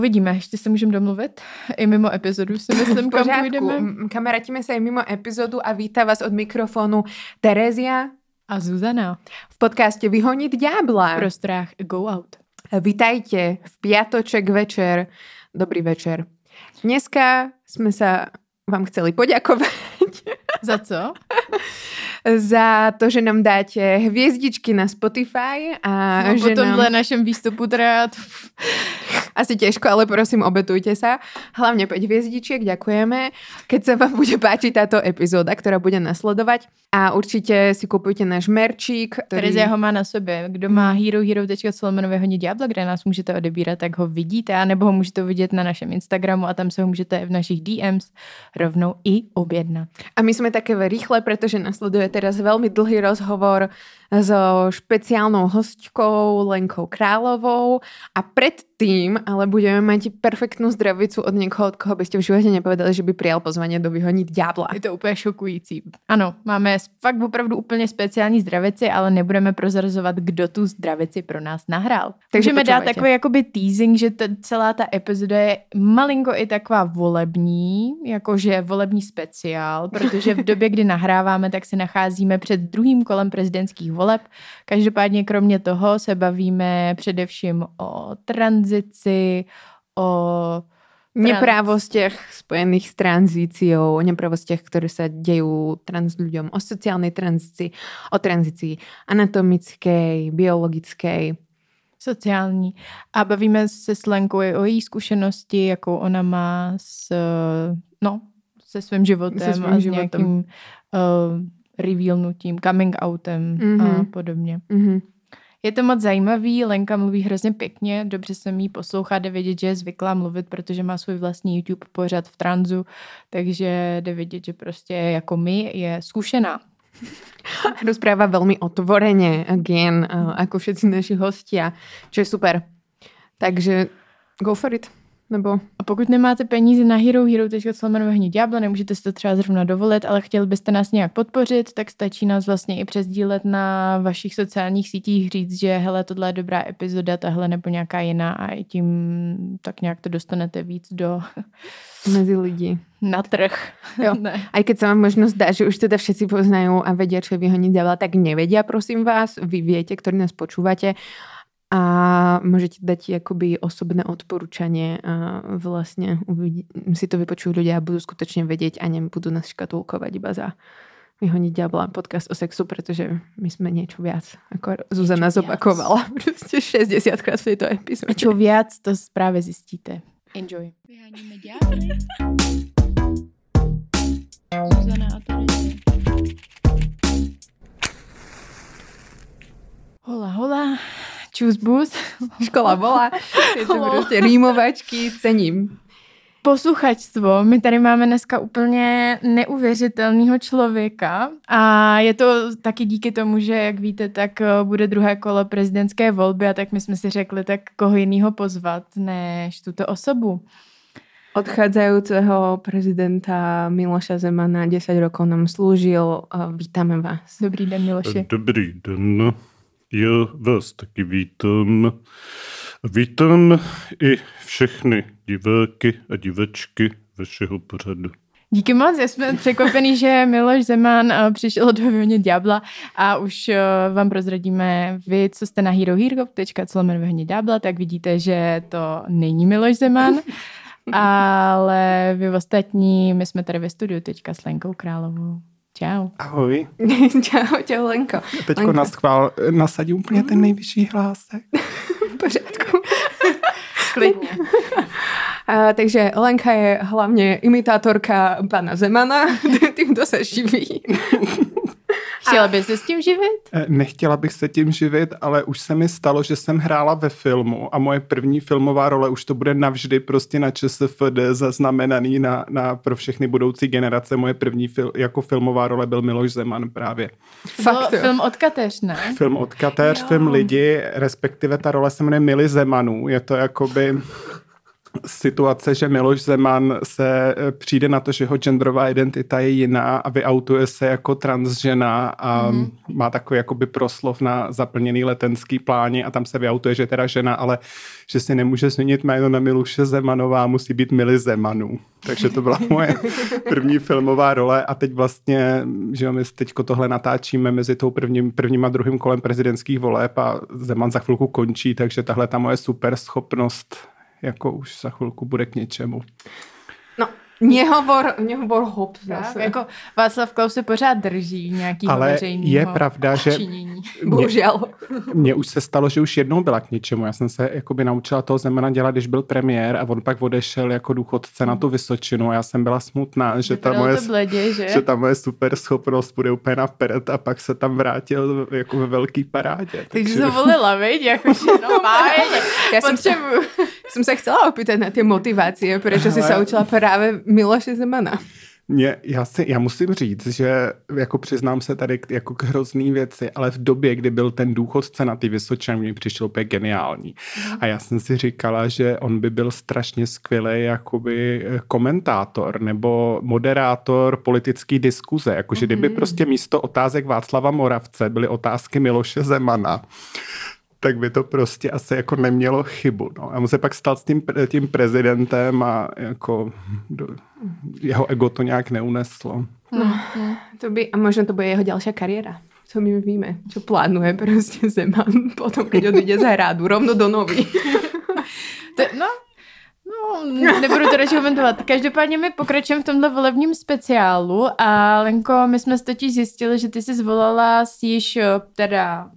Uvidíme, ještě se můžeme domluvit. I mimo epizodu si myslím, kam půjdeme. Kamarátíme se i mimo epizodu a vítá vás od mikrofonu Terezia a Zuzana v podcaste Vyhoniť ďábla. V prostorách Go Out. Vítajte v piatoček večer. Dobrý večer. Dneska sme sa vám chceli poďakovať. Za co? za to, že nám dáte hviezdičky na Spotify a no, že po tomhle nám... našem výstupu teda asi ťažko, ale prosím, obetujte sa. Hlavne 5 hviezdičiek, ďakujeme. Keď sa vám bude páčiť táto epizóda, ktorá bude nasledovať. A určite si kupujte náš merčík. Ktorý... Terezia ho má na sobě. Kdo má herohero.co hodně Diablo, kde nás můžete odebírat, tak ho vidíte, a nebo ho můžete vidět na našem Instagramu a tam se ho můžete v našich DMs rovnou i objednat. A my jsme také rýchle, protože nasleduje teraz veľmi dlhý rozhovor so špeciálnou hostkou Lenkou Královou a predtým ale budeme mať perfektnú zdravicu od někoho, od koho byste v životě nepovedali, že by přijal pozvání do Vyhonit ďábla. Je to úplně šokující. Ano, máme fakt opravdu úplně speciální zdravici, ale nebudeme prozrazovat, kdo tu zdravici pro nás nahrál. Takže Můžeme dát takový jakoby teasing, že ta, celá ta epizoda je malinko i taková volební, jakože volební speciál, protože v době, kdy nahráváme, tak se nacházíme před druhým kolem prezidentských voleb. Každopádně kromě toho se bavíme především o tranzici, o neprávostech spojených s tranzíciou, o neprávostech, ktoré sa dejú trans ľuďom, o sociálnej tranzícii, o tranzícii anatomickej, biologickej. Sociální. A bavíme se s Lenkou o její zkušenosti, jakou ona má s, no, se svým životem se svým a s životem. nějakým uh, revealnutím, coming outem mm-hmm. a mhm. podobně. Mm-hmm. Je to moc zajímavý, Lenka mluví hrozně pěkně, dobře se mi poslouchá, jde vědět, že je zvyklá mluvit, protože má svůj vlastní YouTube pořad v tranzu, takže jde vědět, že prostě jako my je zkušená. Rozpráva velmi otvoreně, again, jako všetci naši hostia, čo je super. Takže go for it. Nebo... A pokud nemáte peníze na hero, hero.co hní Diablo, nemůžete si to třeba zrovna dovolit, ale chtěli byste nás nějak podpořit, tak stačí nás vlastně i přesdílet na vašich sociálních sítích, říct, že hele, tohle je dobrá epizoda, tahle nebo nějaká jiná a i tím tak nějak to dostanete víc do mezi lidi. Na trh. Jo. ne. Aj keď sa vám možno zdá, že už teda všetci poznajú a vedia, čo je vyhoniť tak nevedia, prosím vás. Vy viete, ktorí nás počúvate a môžete dať akoby osobné odporúčanie a vlastne uvidí, si to vypočujú ľudia a budú skutočne vedieť a nebudú nás škatulkovať iba za vyhoniť diabla podcast o sexu, pretože my sme niečo viac, ako Zuzana niečo zopakovala proste 60 krát v tejto epizóde. Čo viac, to práve zistíte. Enjoy. Vyháníme diably. Zuzana a Hola, hola. Čus bus. Škola bola. Je to prostě rýmovačky, cením. Posluchačstvo. My tady máme dneska úplně neuvěřitelného člověka a je to taky díky tomu, že jak víte, tak eh, bude druhé kolo prezidentské volby a tak my jsme si řekli, tak koho jiného pozvat než tuto osobu. Odchádzajúceho prezidenta Miloša Zemana 10 rokov nám slúžil. Vítáme vás. Dobrý den, Miloši. Dobrý den. Já vás taky vítám. Vítám i všechny diváky a divačky vašeho pořadu. Díky moc, jsme překvapení, že Miloš Zeman eh, přišel do Vyhoně Diabla a už eh, vám prozradíme vy, co jste na herohero.co Vyhoně Diabla, tak vidíte, že to není Miloš Zeman, ale vy ostatní, my jsme tady ve studiu teďka s Lenkou Královou. Čau. Ahoj. čau, čau Lenko. Teďko Lenko. nás chvál, nasadí úplně ten nejvyšší hlásek. v pořádku. Klidně. A, takže Lenka je hlavně imitátorka pana Zemana, tímto se živí. Chtěla bys se s tím živit? Eh, nechtěla bych se tím živit, ale už se mi stalo, že jsem hrála ve filmu a moje první filmová role už to bude navždy prostě na ČSFD zaznamenaný na, na pro všechny budoucí generace. Moje první fil, jako filmová role byl Miloš Zeman právě. Fakt, film od Kateř, ne? Film od Kateř, film Lidi, respektive ta role se jmenuje Mili Zemanů. Je to jakoby situace, že Miloš Zeman se eh, přijde na to, že jeho genderová identita je jiná a vyautuje se jako transžena a mm. má takový jakoby proslov na zaplněný letenský pláně a tam se vyautuje, že je teda žena, ale že si nemůže změnit jméno na Miluše Zemanová, musí být Mili Zemanů. Takže to byla moje první filmová role a teď vlastně, že my teďko tohle natáčíme mezi tou prvním, prvním a druhým kolem prezidentských voleb a Zeman za chvilku končí, takže tahle ta moje super schopnost jako už za chvilku bude k něčemu. Nehovor, nehovor hop zase. jako Václav Klaus se pořád drží nějakýho Ale je pravda, že činění. Bohužel. mně už se stalo, že už jednou byla k něčemu. Já jsem se jakoby naučila toho Zemana dělat, když byl premiér a on pak odešel jako důchodce na tu Vysočinu a já jsem byla smutná, že ta, moje, bledě, že? že ta moje super schopnost bude úplně na peret a pak se tam vrátil jako ve velký parádě. Takže to volila, viď? Jako, že no, Já jsem se, jsem se chcela opýtať na ty motivácie, proč si se učila právě Miloše Zemana. Mě, já, si, já musím říct, že jako přiznám se tady k, jako k hrozný věci, ale v době, kdy byl ten důchodce na ty Vysočan, mi přišel úplně geniální. A já jsem si říkala, že on by byl strašně skvělý jakoby eh, komentátor nebo moderátor politické diskuze. Jakože kdyby prostě místo otázek Václava Moravce byly otázky Miloše Zemana, tak by to prostě asi jako nemělo chybu. No. A on se pak stal s tím, tím prezidentem a jako do, jeho ego to nějak neuneslo. No, to by, a možno to bude jeho další kariéra. Co my víme, čo plánuje prostě Zeman potom, keď odjde z hradu, rovno do nový. To, no, No, nebudu to radši komentovat. Každopádně my pokračujeme v tomhle volebním speciálu a Lenko, my jsme totiž zjistili, že ty jsi zvolala si již teda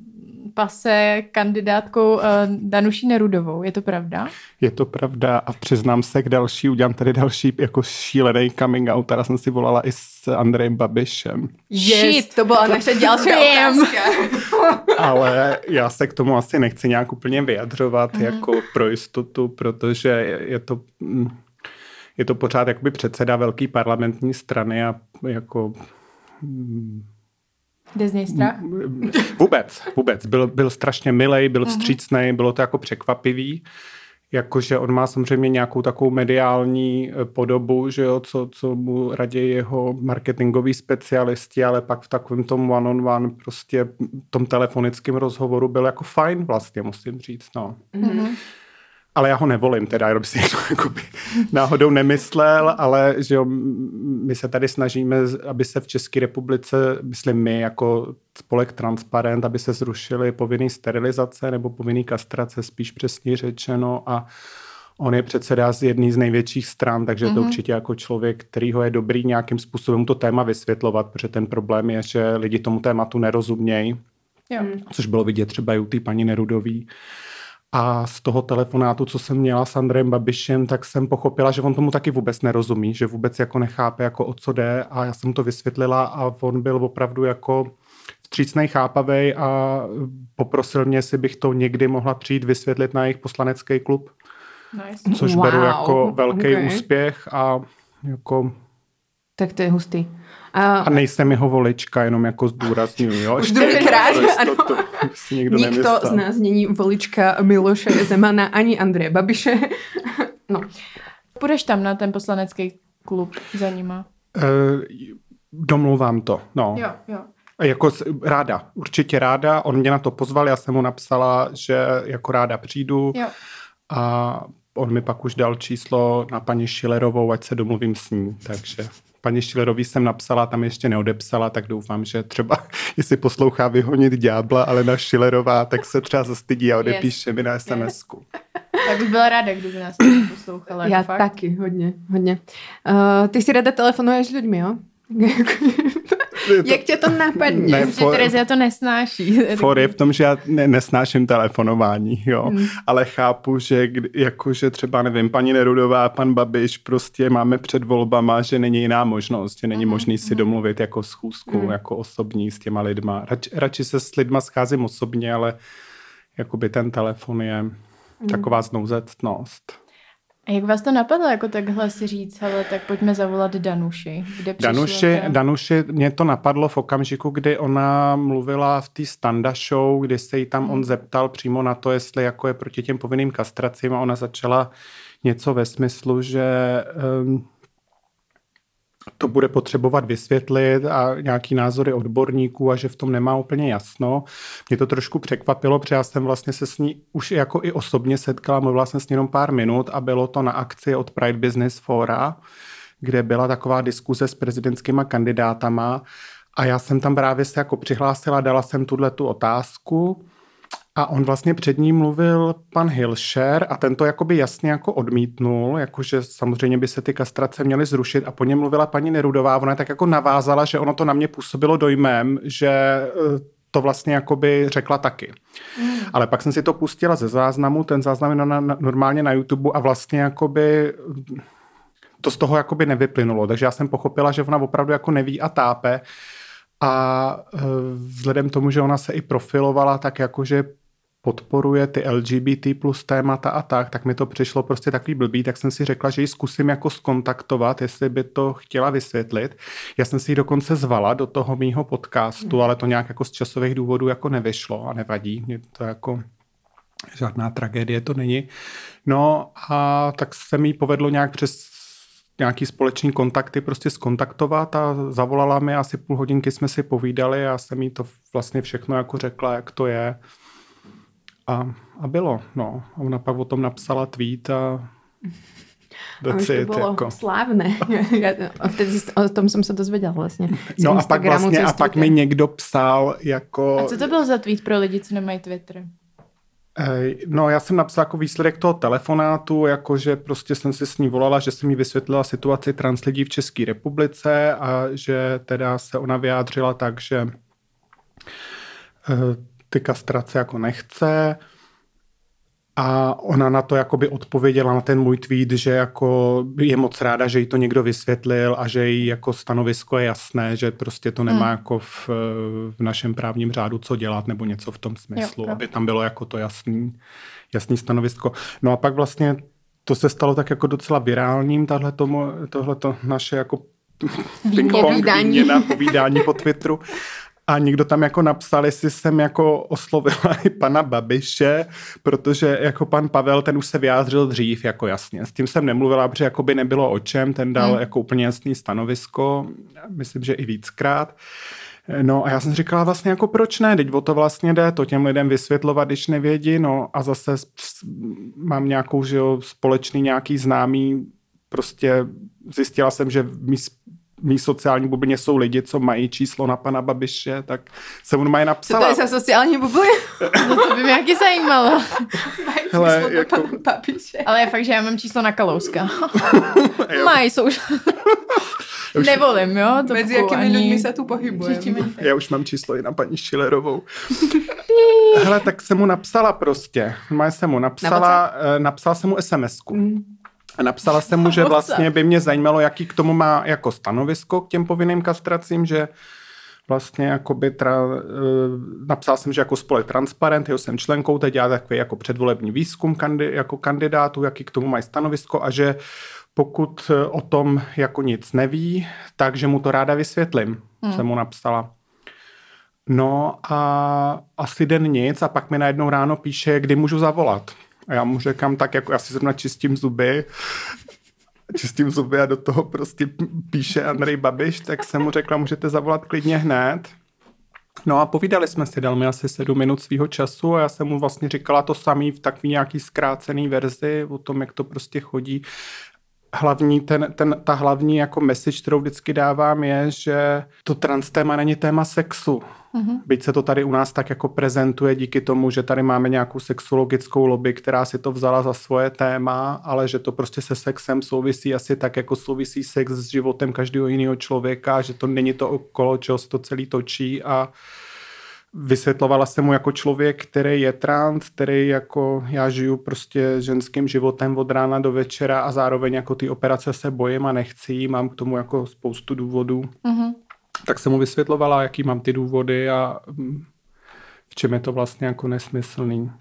pase kandidátkou uh, Danuší Nerudovou. Je to pravda? Je to pravda a přiznám se k další, udělám tady další jako šílený coming out, která jsem si volala i s Andrejem Babišem. Yes, to byla naše další otázka. Ale já se k tomu asi nechci nějak úplně vyjadřovat mm. jako pro jistotu, protože je, to... Mm, je to pořád jakoby předseda velké parlamentní strany a jako mm, Jde z něj strach? Vůbec, vůbec. Byl, byl strašně milej, byl vstřícný, bylo to jako překvapivý. Jakože on má samozřejmě nějakou takovou mediální eh, podobu, že jo, co, co mu raději jeho marketingoví specialisti, ale pak v takovém tom one-on-one prostě tom telefonickém rozhovoru byl jako fajn vlastně, musím říct, no. Mm-hmm ale já ho nevolím, teda jenom si to jakoby náhodou nemyslel, ale že jo, my se tady snažíme, aby se v České republice, myslím my jako spolek Transparent, aby se zrušily povinný sterilizace nebo povinný kastrace, spíš přesně řečeno a On je předseda z jedné z největších stran, takže mm-hmm. to mhm. určitě jako člověk, který ho je dobrý nějakým způsobem to téma vysvětlovat, protože ten problém je, že lidi tomu tématu nerozumějí, což bylo vidět třeba i u té paní Nerudový. A z toho telefonátu, co jsem měla s Andrejem Babišem, tak jsem pochopila, že on tomu taky vůbec nerozumí, že vůbec jako nechápe, jako o co jde a já jsem to vysvětlila a on byl opravdu jako vstřícnej, chápavej a poprosil mě, jestli bych to někdy mohla přijít vysvětlit na jejich poslanecký klub. Nice. Což wow. beru jako velký okay. úspěch a jako... Tak to je hustý. A, a nejsem jeho volička, jenom jako zdůraznuju. Jo? Už druhýkrát, ano. To, to někdo Nikto nemyslel. z nás není volička Miloše Zemana ani Andreje Babiše. no. Půjdeš tam na ten poslanecký klub za nima? Uh, domluvám to, no. Jo, jo. Jako ráda, určitě ráda. On mě na to pozval, já jsem mu napsala, že jako ráda přijdu. Jo. A on mi pak už dal číslo na paní Šilerovou, ať se domluvím s ní, takže paní Šilerový jsem napsala, tam ještě neodepsala, tak doufám, že třeba, jestli poslouchá vyhonit ďábla, ale na Šilerová, tak se třeba zastydí a odepíše yes. mi na SMS-ku. Tak bych byla ráda, kdyby nás poslouchala. Já fakt. taky, hodně, hodně. Uh, ty si ráda telefonuješ s lidmi, jo? Jak tě to napadne? Ne, for, že Terezia to nesnáší. For je v tom, že já ne, nesnáším telefonování, jo. Hmm. Ale chápu, že jako, že třeba, nevím, paní Nerudová, pan Babiš, prostě máme před volbama, že není jiná možnost, že není hmm. možný si domluvit jako schůzku, hmm. jako osobní s těma lidma. Rač, radši se s lidma scházím osobně, ale jakoby ten telefon je hmm. taková znouzetnost. A jak vás to napadlo, jako takhle si říct, ale tak pojďme zavolat Danuši. Kde Danuši, Danuši, mě to napadlo v okamžiku, kdy ona mluvila v té standa show, kdy se jí tam hmm. on zeptal přímo na to, jestli jako je proti těm povinným kastracím a ona začala něco ve smyslu, že um, to bude potřebovat vysvětlit a nějaký názory odborníků a že v tom nemá úplně jasno. Mě to trošku překvapilo, protože já jsem vlastně se s ní už jako i osobně setkala, mluvila jsem s ní jenom pár minut a bylo to na akci od Pride Business Fora, kde byla taková diskuze s prezidentskými kandidátama a já jsem tam právě se jako přihlásila, dala jsem tuhle tu otázku a on vlastně před ním mluvil pan Hilšer a tento jakoby jasně jako odmítnul, jakože samozřejmě by se ty kastrace měly zrušit a po něm mluvila paní Nerudová, ona tak jako navázala, že ono to na mě působilo dojmem, že eh, to vlastně jakoby řekla taky. Mm. Ale pak jsem si to pustila ze záznamu, ten záznam je na, na, normálně na YouTube a vlastně jakoby to z toho jakoby nevyplynulo, takže já jsem pochopila, že ona opravdu jako neví a tápe a eh, vzhledem tomu, že ona se i profilovala tak jakože podporuje ty LGBT plus témata a tak, tak mi to přišlo prostě takový blbý, tak jsem si řekla, že ji zkusím jako skontaktovat, jestli by to chtěla vysvětlit. Já jsem si ji dokonce zvala do toho mýho podcastu, ale to nějak jako z časových důvodů jako nevyšlo a nevadí. Mě to jako žádná tragédie to není. No a tak se mi povedlo nějak přes nějaký společný kontakty prostě skontaktovat a zavolala mi asi půl hodinky jsme si povídali a jsem jí to vlastně všechno jako řekla, jak to je. A, a bylo, no. A ona pak o tom napsala tweet a That's a už to bylo jako. slávné. Vtedy o tom jsem se dozvěděla vlastně. No a pak vlastně, a pak mi někdo psal jako... A co to byl za tweet pro lidi, co nemají Twitter? No, já jsem napsal jako výsledek toho telefonátu, jakože prostě jsem si s ní volala, že jsem mi vysvětlila situaci trans lidí v České republice a že teda se ona vyjádřila tak, že eh, ty kastrace jako nechce. A ona na to jakoby odpověděla na ten můj tweet, že jako je moc ráda, že jí to někdo vysvětlil a že jí jako stanovisko je jasné, že prostě to nemá hmm. jako v, v našem právním řádu co dělat nebo něco v tom smyslu, jo, aby tam bylo jako to jasný, jasný stanovisko. No a pak vlastně to se stalo tak jako docela virálním, tohle to naše jako ping-pong výměna, povídání po Twitteru. A někdo tam jako napsal, jestli jsem jako oslovila i pana Babiše, protože jako pan Pavel, ten už se vyjádřil dřív, jako jasně. S tím jsem nemluvila, protože jako by nebylo o čem, ten dal hmm. jako úplně jasný stanovisko, myslím, že i víckrát. No a já jsem říkala vlastně jako proč ne, teď o to vlastně jde, to těm lidem vysvětlovat, když nevědí, no a zase mám nějakou, že jo, společný nějaký známý, prostě zjistila jsem, že v mý sociální bublině jsou lidi, co mají číslo na pana Babiše, tak se mu mají napsala. Co to je za sociální bublině? no to by mě jaký zajímalo. mají číslo Hele, na jako... pana Babiše. Ale je fakt, že já mám číslo na Kalouska. mají, jsou... Už... Nevolím, jo? To Mezi jakými ani... lidmi se tu pohybujeme. Já už mám číslo i na paní Šilerovou. Hele, tak jsem mu napsala prostě. Má jsem mu napsala, na eh, napsala jsem mu SMS-ku. Mm. A napsala jsem mu, že vlastně by mě zajímalo, jaký k tomu má jako stanovisko k těm povinným kastracím, že vlastně jako by tra, uh, napsal jsem, že jako spolek Transparent, jeho jsem členkou, teď dělá takový jako předvolební výzkum kandi, jako kandidátů, jaký k tomu mají stanovisko a že pokud o tom jako nic neví, takže mu to ráda vysvětlím, hmm. jsem mu napsala. No a asi den nic a pak mi najednou ráno píše, kdy můžu zavolat. A já mu řekám tak, jako já si zrovna čistím zuby, čistím zuby a do toho prostě píše Andrej Babiš, tak jsem mu řekla, můžete zavolat klidně hned. No a povídali jsme si, dal mi asi sedm minut svého času a já jsem mu vlastně říkala to samý v takový nějaký zkrácený verzi o tom, jak to prostě chodí. Hlavní, ten, ten, ta hlavní jako message, kterou vždycky dávám, je, že to trans téma není téma sexu Mm-hmm. Byť se to tady u nás tak jako prezentuje díky tomu, že tady máme nějakou sexologickou lobby, která si to vzala za svoje téma, ale že to prostě se sexem souvisí asi tak, jako souvisí sex s životem každého jiného člověka, že to není to okolo, čeho se to celý točí a vysvětlovala jsem mu jako člověk, který je trans, který jako já žiju prostě ženským životem od rána do večera a zároveň jako ty operace se bojím a nechci, mám k tomu jako spoustu důvodů. Mm-hmm tak jsem mu vysvětlovala, jaký mám ty důvody a mm, v čem je to vlastně jako nesmyslný.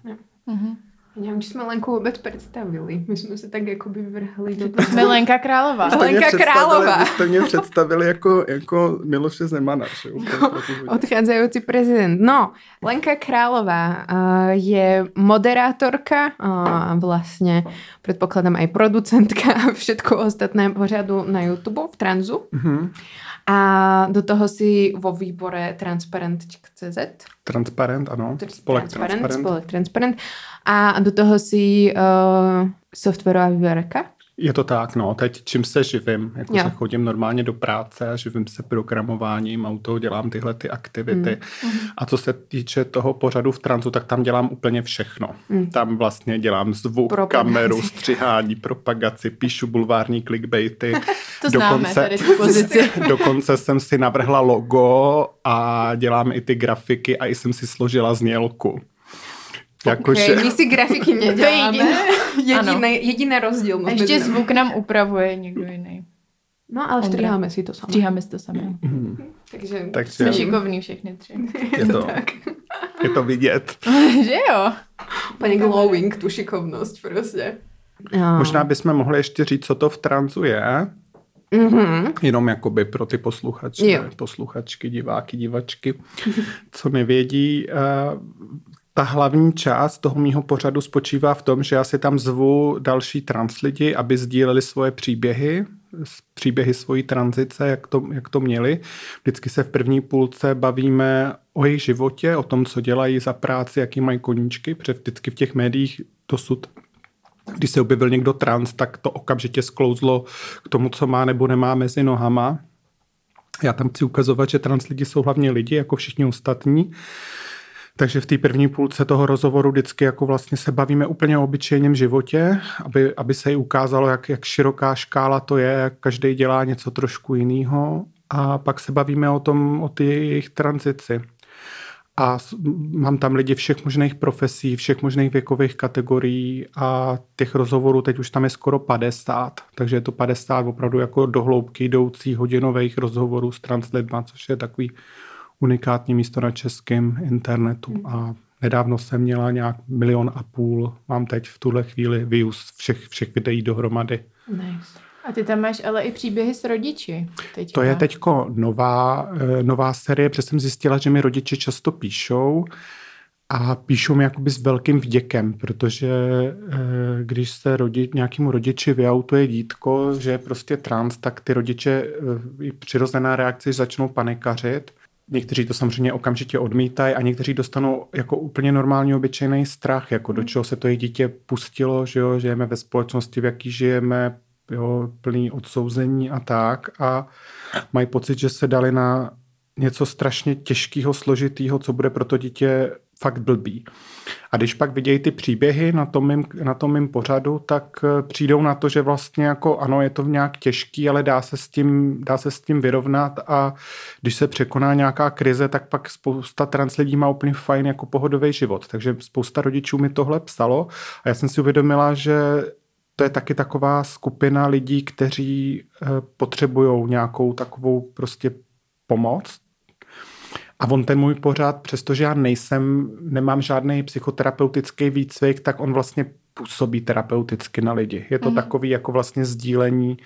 Mm-hmm. Nevím, či jsme Lenku vůbec představili. My jsme se tak jakoby vrhli do toho. Jsme Lenka Králová. Lenka Králová. Vy jste mě představili jako, jako Miloše Zemana. Že? No, odcházející prezident. No, Lenka Králová uh, je moderátorka, uh, vlastně předpokládám aj producentka a všetko ostatné pořadu na YouTube v Transu. Mm-hmm. A do toho si vo výbore transparent.cz. Transparent, ano. Spolek transparent, transparent. Spolek transparent. A do toho si uh, softwarová vývojářka. Je to tak, no. Teď čím se živím, jako že chodím normálně do práce a živím se programováním a u toho dělám tyhle ty aktivity. Mm. A co se týče toho pořadu v transu, tak tam dělám úplně všechno. Mm. Tam vlastně dělám zvuk, propagaci. kameru, střihání, propagaci, píšu bulvární clickbaity. to dokonce, známe, tady tu pozici. dokonce jsem si navrhla logo a dělám i ty grafiky a i jsem si složila znělku. Jako, okay, že... my si grafiky neděláme. jediný, jediný rozdíl. A ještě zvuk nám upravuje někdo jiný. No, ale stříháme si to sami. Stříháme si to sami. Mm. Takže, Takže jsme šikovní všechny tři. Je to, je to vidět. že jo. Úplně glowing tu šikovnost prostě. No. Možná bychom mohli ještě říct, co to v transu je. Mm-hmm. Jenom jakoby pro ty posluchače, posluchačky, diváky, divačky, co nevědí. Uh, ta hlavní část toho mýho pořadu spočívá v tom, že já si tam zvu další trans lidi, aby sdíleli svoje příběhy, příběhy svojí tranzice, jak to, jak to měli. Vždycky se v první půlce bavíme o jejich životě, o tom, co dělají za práci, jaký mají koníčky, protože vždycky v těch médiích dosud když se objevil někdo trans, tak to okamžitě sklouzlo k tomu, co má nebo nemá mezi nohama. Já tam chci ukazovat, že trans lidi jsou hlavně lidi, jako všichni ostatní takže v té první půlce toho rozhovoru vždycky jako vlastně se bavíme úplně o obyčejném životě, aby, aby se jí ukázalo, jak, jak široká škála to je, jak každý dělá něco trošku jiného. A pak se bavíme o tom, o ty jejich tranzici. A mám tam lidi všech možných profesí, všech možných věkových kategorií a těch rozhovorů teď už tam je skoro 50, takže je to 50 opravdu jako dohloubky jdoucí hodinových rozhovorů s translidma, což je takový unikátní místo na českém internetu hmm. a nedávno jsem měla nějak milion a půl, mám teď v tuhle chvíli views všech, všech videí dohromady. Nice. A ty tam máš ale i příběhy s rodiči. Teďka. To je teďko nová, eh, nová série, protože jsem zjistila, že mi rodiče často píšou a píšou mi jakoby s velkým vděkem, protože eh, když se rodi, nějakému rodiči vyautuje dítko, že je prostě trans, tak ty rodiče eh, přirozená reakce začnou panikařit Někteří to samozřejmě okamžitě odmítají a někteří dostanou jako úplně normální obyčejný strach, jako do hmm. čeho se to jejich dítě pustilo, že jo, žijeme ve společnosti, v jaký žijeme, jo, plný odsouzení a tak a mají pocit, že se dali na něco strašně těžkého, složitého, co bude pro to dítě fakt blbý. A když pak vidějí ty příběhy na tom mým, na tom mým pořadu, tak eh, přijdou na to, že vlastně jako ano, je to nějak těžký, ale dá se, s tím, dá se s tím vyrovnat a když se překoná nějaká krize, tak pak spousta trans lidí má úplně fajn jako pohodový život. Takže spousta rodičů mi tohle psalo a já jsem si uvědomila, že to je taky taková skupina lidí, kteří eh, potřebují nějakou takovou prostě pomoc, a on ten můj pořád, přestože já nejsem, nemám žádný psychoterapeutický výcvik, tak on vlastně působí terapeuticky na lidi. Je to mm. takový jako vlastně sdílení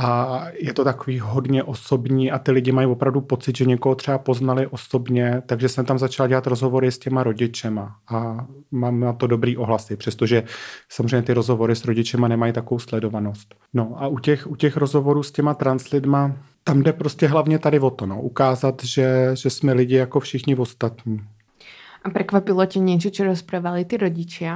a je to takový hodně osobní a ty lidi mají opravdu pocit, že někoho třeba poznali osobně, takže jsem tam začal dělat rozhovory s těma rodičema a mám na to dobrý ohlasy, přestože samozřejmě ty rozhovory s rodičema nemají takovou sledovanost. No a u těch, u těch rozhovorů s těma translidma tam jde prostě hlavně tady o to, no, ukázat, že, že jsme lidi jako všichni ostatní. A překvapilo tě něco, co rozprávali ty rodiče?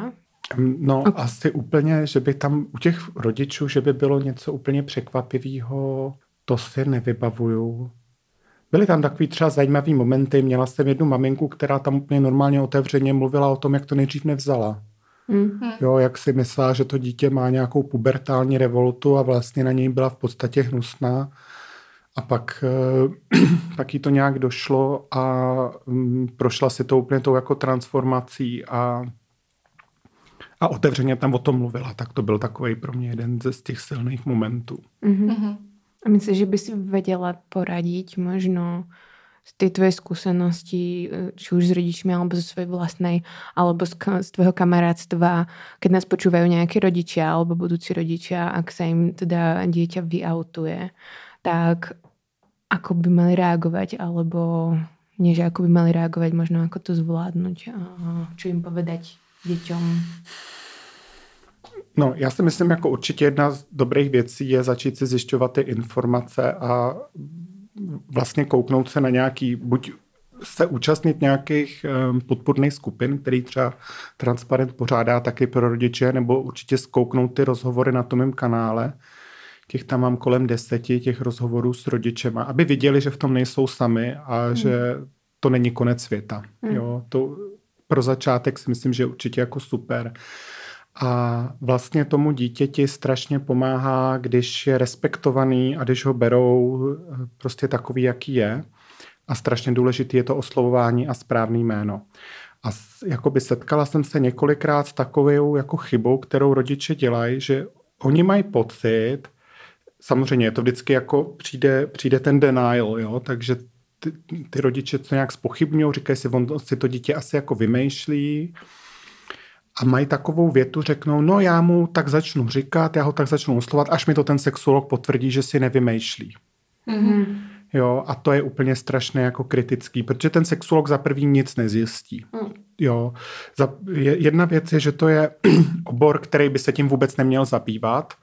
No okay. asi úplně, že by tam u těch rodičů, že by bylo něco úplně překvapivého, to si nevybavuju. Byly tam takový třeba zajímavý momenty. Měla jsem jednu maminku, která tam úplně normálně otevřeně mluvila o tom, jak to nejdřív nevzala. Mm-hmm. Jo, jak si myslela, že to dítě má nějakou pubertální revoltu a vlastně na něj byla v podstatě hnusná a pak, eh, pak jí to nějak došlo a mm, prošla si to úplně tou jako transformací a, a otevřeně tam o tom mluvila. Tak to byl takový pro mě jeden ze z těch silných momentů. Mm-hmm. A myslíš, že by si věděla poradit možno z tej tvojej skúsenosti, či už s rodičmi, alebo zo svojej vlastnej, alebo z, z tvojho kamarátstva, keď nás počúvajú nejakí rodičia alebo budúci rodičia, ak sa im teda dieťa vyautuje, tak ako by mali reagovať, alebo nie, že ako by mali reagovať, možno ako to zvládnuť, a čo im povedať děťom? No, já si myslím, jako určitě jedna z dobrých věcí je začít si zjišťovat ty informace a vlastně kouknout se na nějaký, buď se účastnit nějakých um, podpůrných skupin, který třeba Transparent pořádá taky pro rodiče, nebo určitě zkouknout ty rozhovory na tom mém kanále. Těch tam mám kolem deseti, těch rozhovorů s rodičema, aby viděli, že v tom nejsou sami a hmm. že to není konec světa. Hmm. Jo, to pro začátek si myslím, že je určitě jako super. A vlastně tomu dítěti strašně pomáhá, když je respektovaný a když ho berou eh, prostě takový, jaký je. A strašně důležitý je to oslovování a správný jméno. A jakoby setkala jsem se několikrát s takovou jako chybou, kterou rodiče dělají, že oni mají pocit, samozřejmě je to vždycky jako přijde, přijde ten denial, jo, takže ty, ty rodiče to nějak spochybňují, říkají si, on si to dítě asi jako vymýšlí, a mají takovou větu, řeknou, no já mu tak začnu říkat, já ho tak začnu oslovat, až mi to ten sexuolog potvrdí, že si nevymýšlí. Mm-hmm. Jo, a to je úplně strašné jako kritický, protože ten sexuolog za první nic nezjistí. Mm. Jo, za, jedna věc je, že to je obor, který by se tím vůbec neměl zabývat.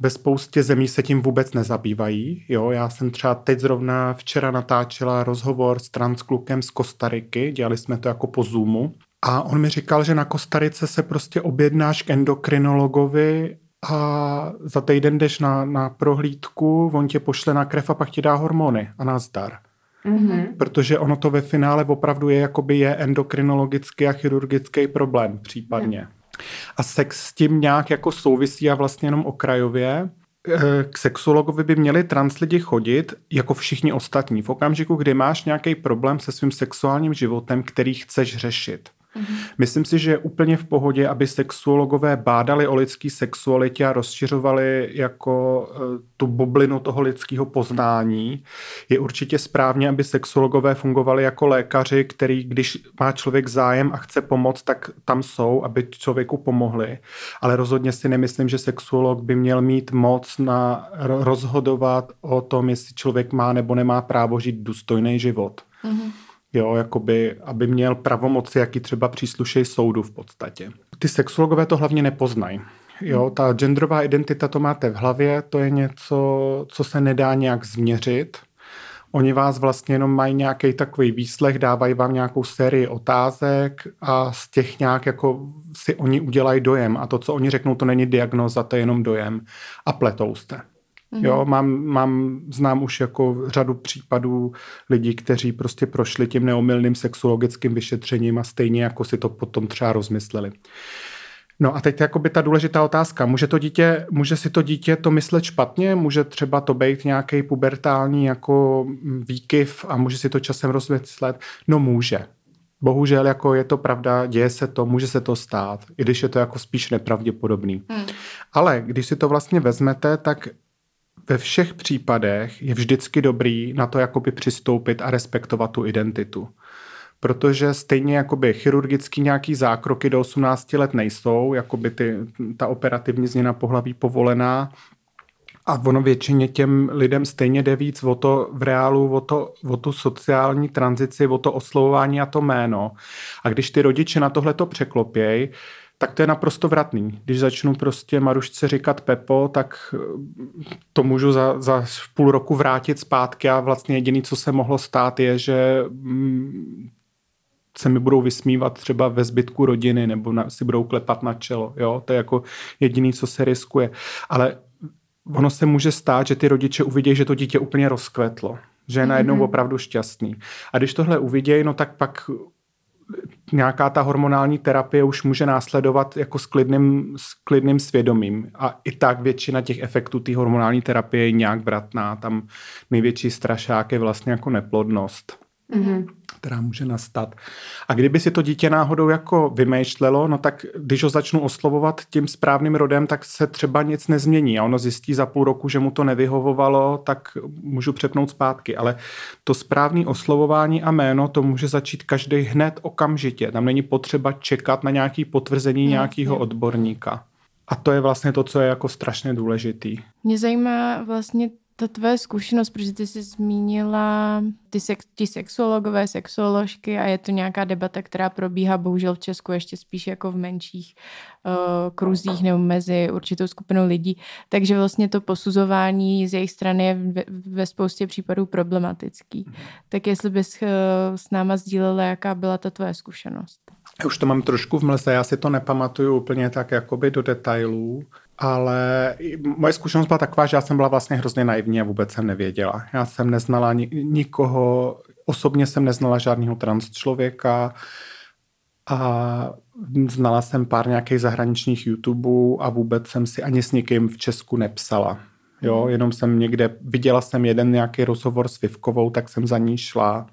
Ve spoustě zemí se tím vůbec nezabývají. Jo, já jsem třeba teď zrovna včera natáčela rozhovor s transklukem z Kostariky, dělali jsme to jako po Zoomu a on mi říkal, že na Kostarice se prostě objednáš k endokrinologovi a za týden jdeš na, na prohlídku, on tě pošle na krev a pak ti dá hormony a nazdar. Mm-hmm. Protože ono to ve finále opravdu je, jakoby je endokrinologický a chirurgický problém případně. Mm. A sex s tím nějak jako souvisí a vlastně jenom okrajově. Eh, k sexuologovi by měli trans lidi chodit jako všichni ostatní. V okamžiku, kdy máš nějaký problém se svým sexuálním životem, který chceš řešit. Mm-hmm. Myslím si, že je úplně v pohodě, aby sexuologové bádali o lidský sexualitě a rozšiřovali jako uh, tu bublinu toho lidského poznání. Je určitě správně, aby sexuologové fungovali jako lékaři, který, když má člověk zájem a chce pomoct, tak tam jsou, aby člověku pomohli. Ale rozhodně si nemyslím, že sexuolog by měl mít moc na rozhodovat o tom, jestli člověk má nebo nemá právo žít důstojný život. Mm-hmm jo, jakoby, aby měl pravomoci, jaký třeba příslušej soudu v podstatě. Ty sexologové to hlavně nepoznají. Jo, ta genderová identita to máte v hlavě, to je něco, co se nedá nějak změřit. Oni vás vlastně jenom mají nějaký takový výslech, dávají vám nějakou sérii otázek a z těch nějak jako si oni udělají dojem. A to, co oni řeknou, to není diagnoza, to je jenom dojem. A pletou jste. Mm-hmm. Jo, mám, mám, znám už jako řadu případů lidí, kteří prostě prošli tím neomylným sexuologickým vyšetřením a stejně jako si to potom třeba rozmysleli. No a teď jakoby ta důležitá otázka. Může, to dítě, může si to dítě to myslet špatně? Může třeba to být nějaký pubertální jako výkyv a může si to časem rozmyslet? No může. Bohužel jako je to pravda, děje se to, může se to stát, i když je to jako spíš nepravděpodobný. Hmm. Ale když si to vlastně vezmete, tak ve všech případech je vždycky dobrý na to jakoby přistoupit a respektovat tu identitu. Protože stejně jakoby chirurgický nějaký zákroky do 18 let nejsou, jakoby ty, ta operativní změna pohlaví povolená, a ono většině těm lidem stejně jde víc o to v reálu, o, to, o tu sociální tranzici, o to oslovování a to jméno. A když ty rodiče na tohle to překlopějí, tak to je naprosto vratný. Když začnu prostě Marušce říkat Pepo, tak eh, to můžu za, za půl roku vrátit zpátky a vlastně jediný, co se mohlo stát, je, že mm, se mi budou vysmívat třeba ve zbytku rodiny nebo na, si budou klepat na čelo. Jo? To je jako jediný, co se riskuje. Ale ono se může stát, že ty rodiče uvidí, že to dítě úplně rozkvetlo že je najednou mm-hmm. opravdu šťastný. A když tohle uvidějí, no tak pak nějaká ta hormonální terapie už může následovat jako s klidným, s klidným svědomím. A i tak většina těch efektů té hormonální terapie je nějak vratná. Tam největší strašák je vlastně jako neplodnost. Mm-hmm. která může nastat. A kdyby si to dítě náhodou jako vymýšlelo, no tak když ho začnu oslovovat tím správným rodem, tak se třeba nic nezmění a ono zjistí za půl roku, že mu to nevyhovovalo, tak můžu přepnout zpátky. Ale to správné oslovování a jméno, to může začít každý hned okamžitě. Tam není potřeba čekat na nějaké potvrzení no, nějakého odborníka. A to je vlastně to, co je jako strašně důležitý. Mě zajímá vlastně ta tvoje zkušenost, protože ty jsi zmínila ty, sex, ty sexuologové, sexuoložky a je to nějaká debata, která probíhá bohužel v Česku ještě spíš jako v menších uh, kruzích nebo mezi určitou skupinou lidí. Takže vlastně to posuzování z jejich strany je ve, ve spoustě případů problematický. Tak jestli bys uh, s náma sdílela, jaká byla ta tvoje zkušenost? Já už to mám trošku v mlze, já si to nepamatuju úplně tak jakoby do detailů, ale moje zkušenost byla taková, že já jsem byla vlastně hrozně naivní a vůbec jsem nevěděla. Já jsem neznala ni- nikoho, osobně jsem neznala žádného trans člověka a znala jsem pár nějakých zahraničních YouTubeů a vůbec jsem si ani s nikým v Česku nepsala. Jo, jenom jsem někde, viděla jsem jeden nějaký rozhovor s Vivkovou, tak jsem za ní šla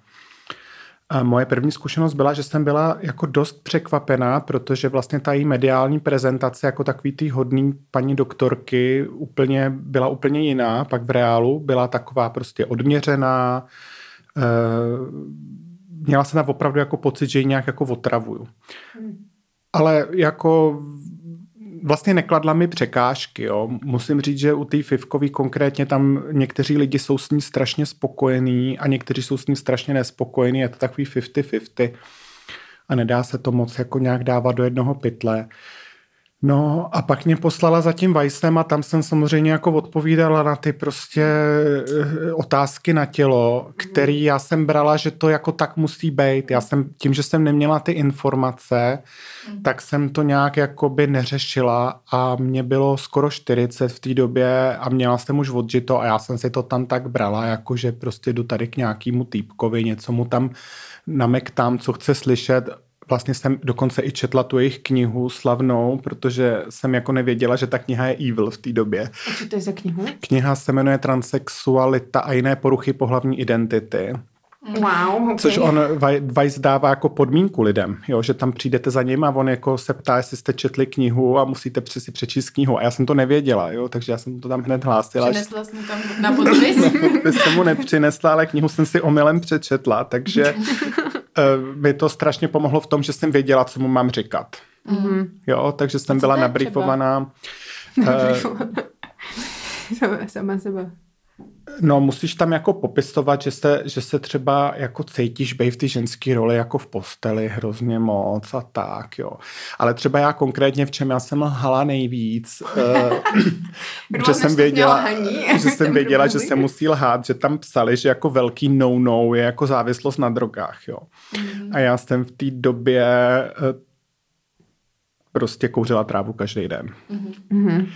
a moje první zkušenost byla, že jsem byla jako dost překvapená, protože vlastně ta její mediální prezentace jako takový tý hodný paní doktorky úplně, byla úplně jiná, pak v reálu byla taková prostě odměřená, e, měla jsem tam opravdu jako pocit, že ji nějak jako otravuju. Hmm. Ale jako vlastně nekladla mi překážky. Jo. Musím říct, že u té Fivkový konkrétně tam někteří lidi jsou s ní strašně spokojení a někteří jsou s ní strašně nespokojení. Je to takový 50-50 a nedá se to moc jako nějak dávat do jednoho pytle. No a pak mě poslala za tím Vajsem a tam jsem samozřejmě jako odpovídala na ty prostě eh, otázky na tělo, který já jsem brala, že to jako tak musí být. Já jsem tím, že jsem neměla ty informace, mm. tak jsem to nějak jakoby neřešila a mě bylo skoro 40 v té době a měla jsem už odžito a já jsem si to tam tak brala, jako že prostě jdu tady k nějakému týpkovi, něco mu tam namektám, co chce slyšet vlastně jsem dokonce i četla tu jejich knihu slavnou, protože jsem jako nevěděla, že ta kniha je evil v té době. A co to je za knihu? Kniha se jmenuje Transsexualita a jiné poruchy pohlavní identity. Wow, okay. Což on Weiss dává jako podmínku lidem, jo, že tam přijdete za ním a on jako se ptá, jestli jste četli knihu a musíte si přečíst knihu. A já jsem to nevěděla, jo, takže já jsem to tam hned hlásila. Přinesla jsem tam na podpis? na podpis jsem mu nepřinesla, ale knihu jsem si omylem přečetla, takže uh, mi to strašně pomohlo v tom, že jsem věděla, co mu mám říkat. Mm-hmm. Jo, takže jsem byla nabrifovaná. Uh, sama seba. No, musíš tam jako popisovat, že se, že se třeba jako cítíš bej v ty ženské roli jako v posteli hrozně moc a tak, jo. Ale třeba já konkrétně v čem já jsem lhala nejvíc, uh, že jsem věděla, že jsem věděla, že se musí lhát, že tam psali, že jako velký no-no je jako závislost na drogách, jo. Mm. A já jsem v té době uh, prostě kouřila trávu každý den. Mm-hmm.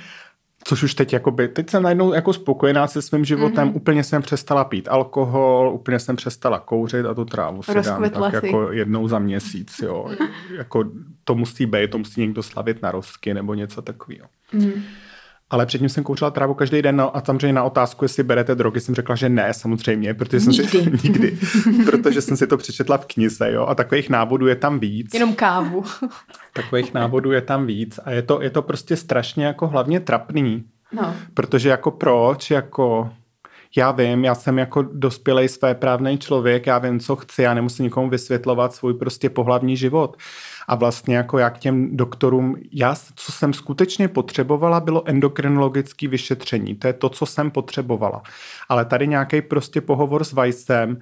Což už teď, jakoby, teď jsem najednou jako spokojená se svým životem, mm-hmm. úplně jsem přestala pít alkohol, úplně jsem přestala kouřit a tu trávu si dám tak si. jako jednou za měsíc, jo. Jako to musí být, to musí někdo slavit na rozky nebo něco takového. Mm. Ale předtím jsem kouřila trávu každý den no, a samozřejmě na otázku, jestli berete drogy, jsem řekla, že ne, samozřejmě, protože jsem nikdy. si nikdy, protože jsem si to přečetla v knize, jo, a takových návodů je tam víc. Jenom kávu. takových návodů je tam víc a je to, je to prostě strašně jako hlavně trapný. No. Protože jako proč, jako já vím, já jsem jako dospělej své právný člověk, já vím, co chci, já nemusím nikomu vysvětlovat svůj prostě pohlavní život. A vlastně jako já k těm doktorům, já, co jsem skutečně potřebovala, bylo endokrinologické vyšetření. To je to, co jsem potřebovala. Ale tady nějaký prostě pohovor s Weissem,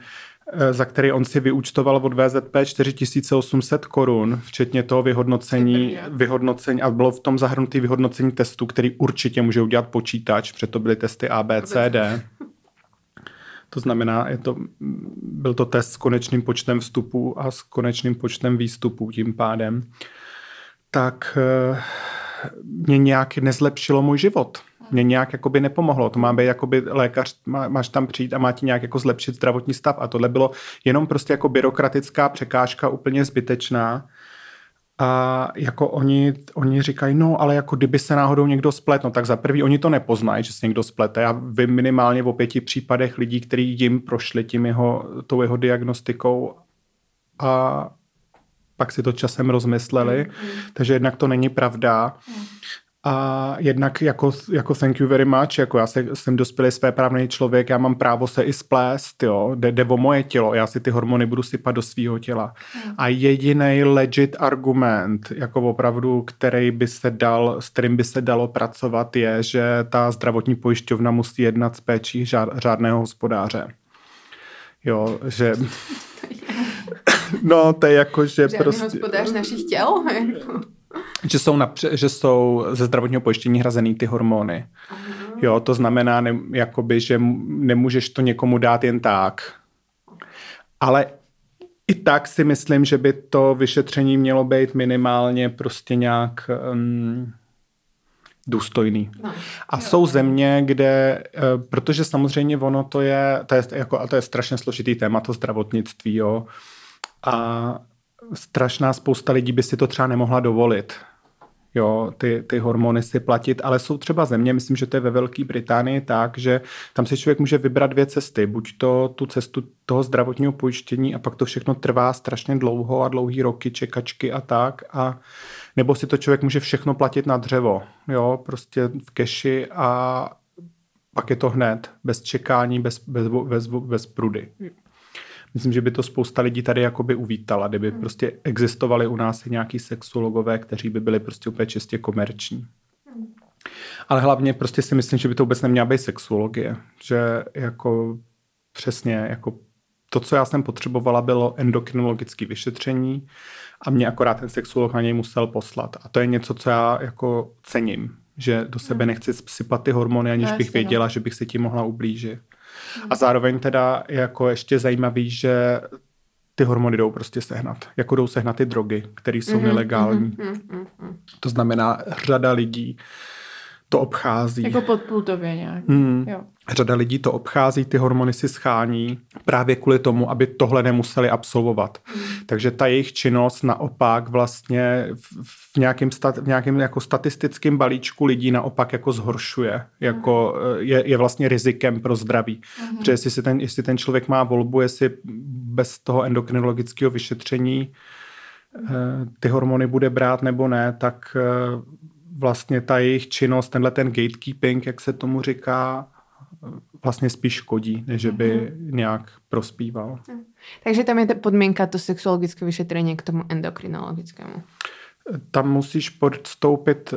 eh, za který on si vyúčtoval od VZP 4800 korun, včetně toho vyhodnocení, vyhodnocení a bylo v tom zahrnutý vyhodnocení testů, který určitě může udělat počítač, protože to byly testy ABCD. To znamená, je to, byl to test s konečným počtem vstupů a s konečným počtem výstupů tím pádem. Tak eh, mě nějak nezlepšilo můj život. Mě nějak jakoby nepomohlo. To má být jakoby lékař, má, máš tam přijít a má ti nějak jako zlepšit zdravotní stav. A tohle bylo jenom prostě jako byrokratická překážka úplně zbytečná. A jako oni, oni říkají, no ale jako kdyby se náhodou někdo splet, no tak za prvý oni to nepoznají, že se někdo splete. Já vím minimálně o pěti případech lidí, kteří jim prošli tím jeho, tou jeho diagnostikou a pak si to časem rozmysleli, mm. takže jednak to není pravda. Mm. A jednak jako, jako thank you very much, jako já se, jsem dospělý právný člověk, já mám právo se i splést, jo, jde, jde o moje tělo, já si ty hormony budu sypat do svého těla. Hmm. A jediný legit argument, jako opravdu, který by se dal, s kterým by se dalo pracovat, je, že ta zdravotní pojišťovna musí jednat s péčí řádného hospodáře. Jo, že... no, to je jako, že Žádný prostě... hospodář našich těl? Jako že jsou, napře- že jsou ze zdravotního pojištění hrazený ty hormony. Jo, to znamená, ne, jakoby, že nemůžeš to někomu dát jen tak. Ale i tak si myslím, že by to vyšetření mělo být minimálně prostě nějak um, důstojný. No, a jo, jsou země, kde, uh, protože samozřejmě ono to je, to je, jako, a to je strašně složitý téma, to zdravotnictví, jo. A strašná spousta lidí by si to třeba nemohla dovolit. Jo, ty, ty hormony si platit, ale jsou třeba země, myslím, že to je ve Velké Británii tak, že tam si člověk může vybrat dvě cesty. Buď to tu cestu toho zdravotního pojištění a pak to všechno trvá strašně dlouho a dlouhý roky, čekačky a tak. A nebo si to člověk může všechno platit na dřevo. Jo, prostě v keši a pak je to hned, bez čekání, bez, bez, bez, bez prudy myslím, že by to spousta lidí tady jakoby uvítala, kdyby hmm. prostě existovali u nás i nějaký sexuologové, kteří by byli prostě úplně čistě komerční. Hmm. Ale hlavně prostě si myslím, že by to vůbec neměla být sexuologie, že jako přesně jako to, co já jsem potřebovala, bylo endokrinologické vyšetření a mě akorát ten sexuolog na něj musel poslat. A to je něco, co já jako cením, že do sebe hmm. nechci sypat ty hormony, aniž bych no. věděla, že bych se tím mohla ublížit. A zároveň teda jako ještě zajímavý, že ty hormony jdou prostě sehnat. Jako jdou sehnat ty drogy, které jsou mm-hmm, nelegální. Mm-hmm, mm-hmm. To znamená, řada lidí to obchází. Jako podplutově nějak. Mm. Jo. Řada lidí to obchází, ty hormony si schání právě kvůli tomu, aby tohle nemuseli absolvovat. Mm. Takže ta jejich činnost naopak vlastně v nějakém, stat, v nějakém jako statistickém balíčku lidí naopak jako zhoršuje. Jako mm. je, je vlastně rizikem pro zdraví. Mm. Protože jestli, si ten, jestli ten člověk má volbu, jestli bez toho endokrinologického vyšetření eh, ty hormony bude brát nebo ne, tak eh, vlastně ta jejich činnost, tenhle ten gatekeeping, jak se tomu říká, vlastně spíš škodí, než by mm-hmm. nějak prospíval. Takže tam je ta podmínka to sexuologické vyšetření k tomu endokrinologickému. Tam musíš podstoupit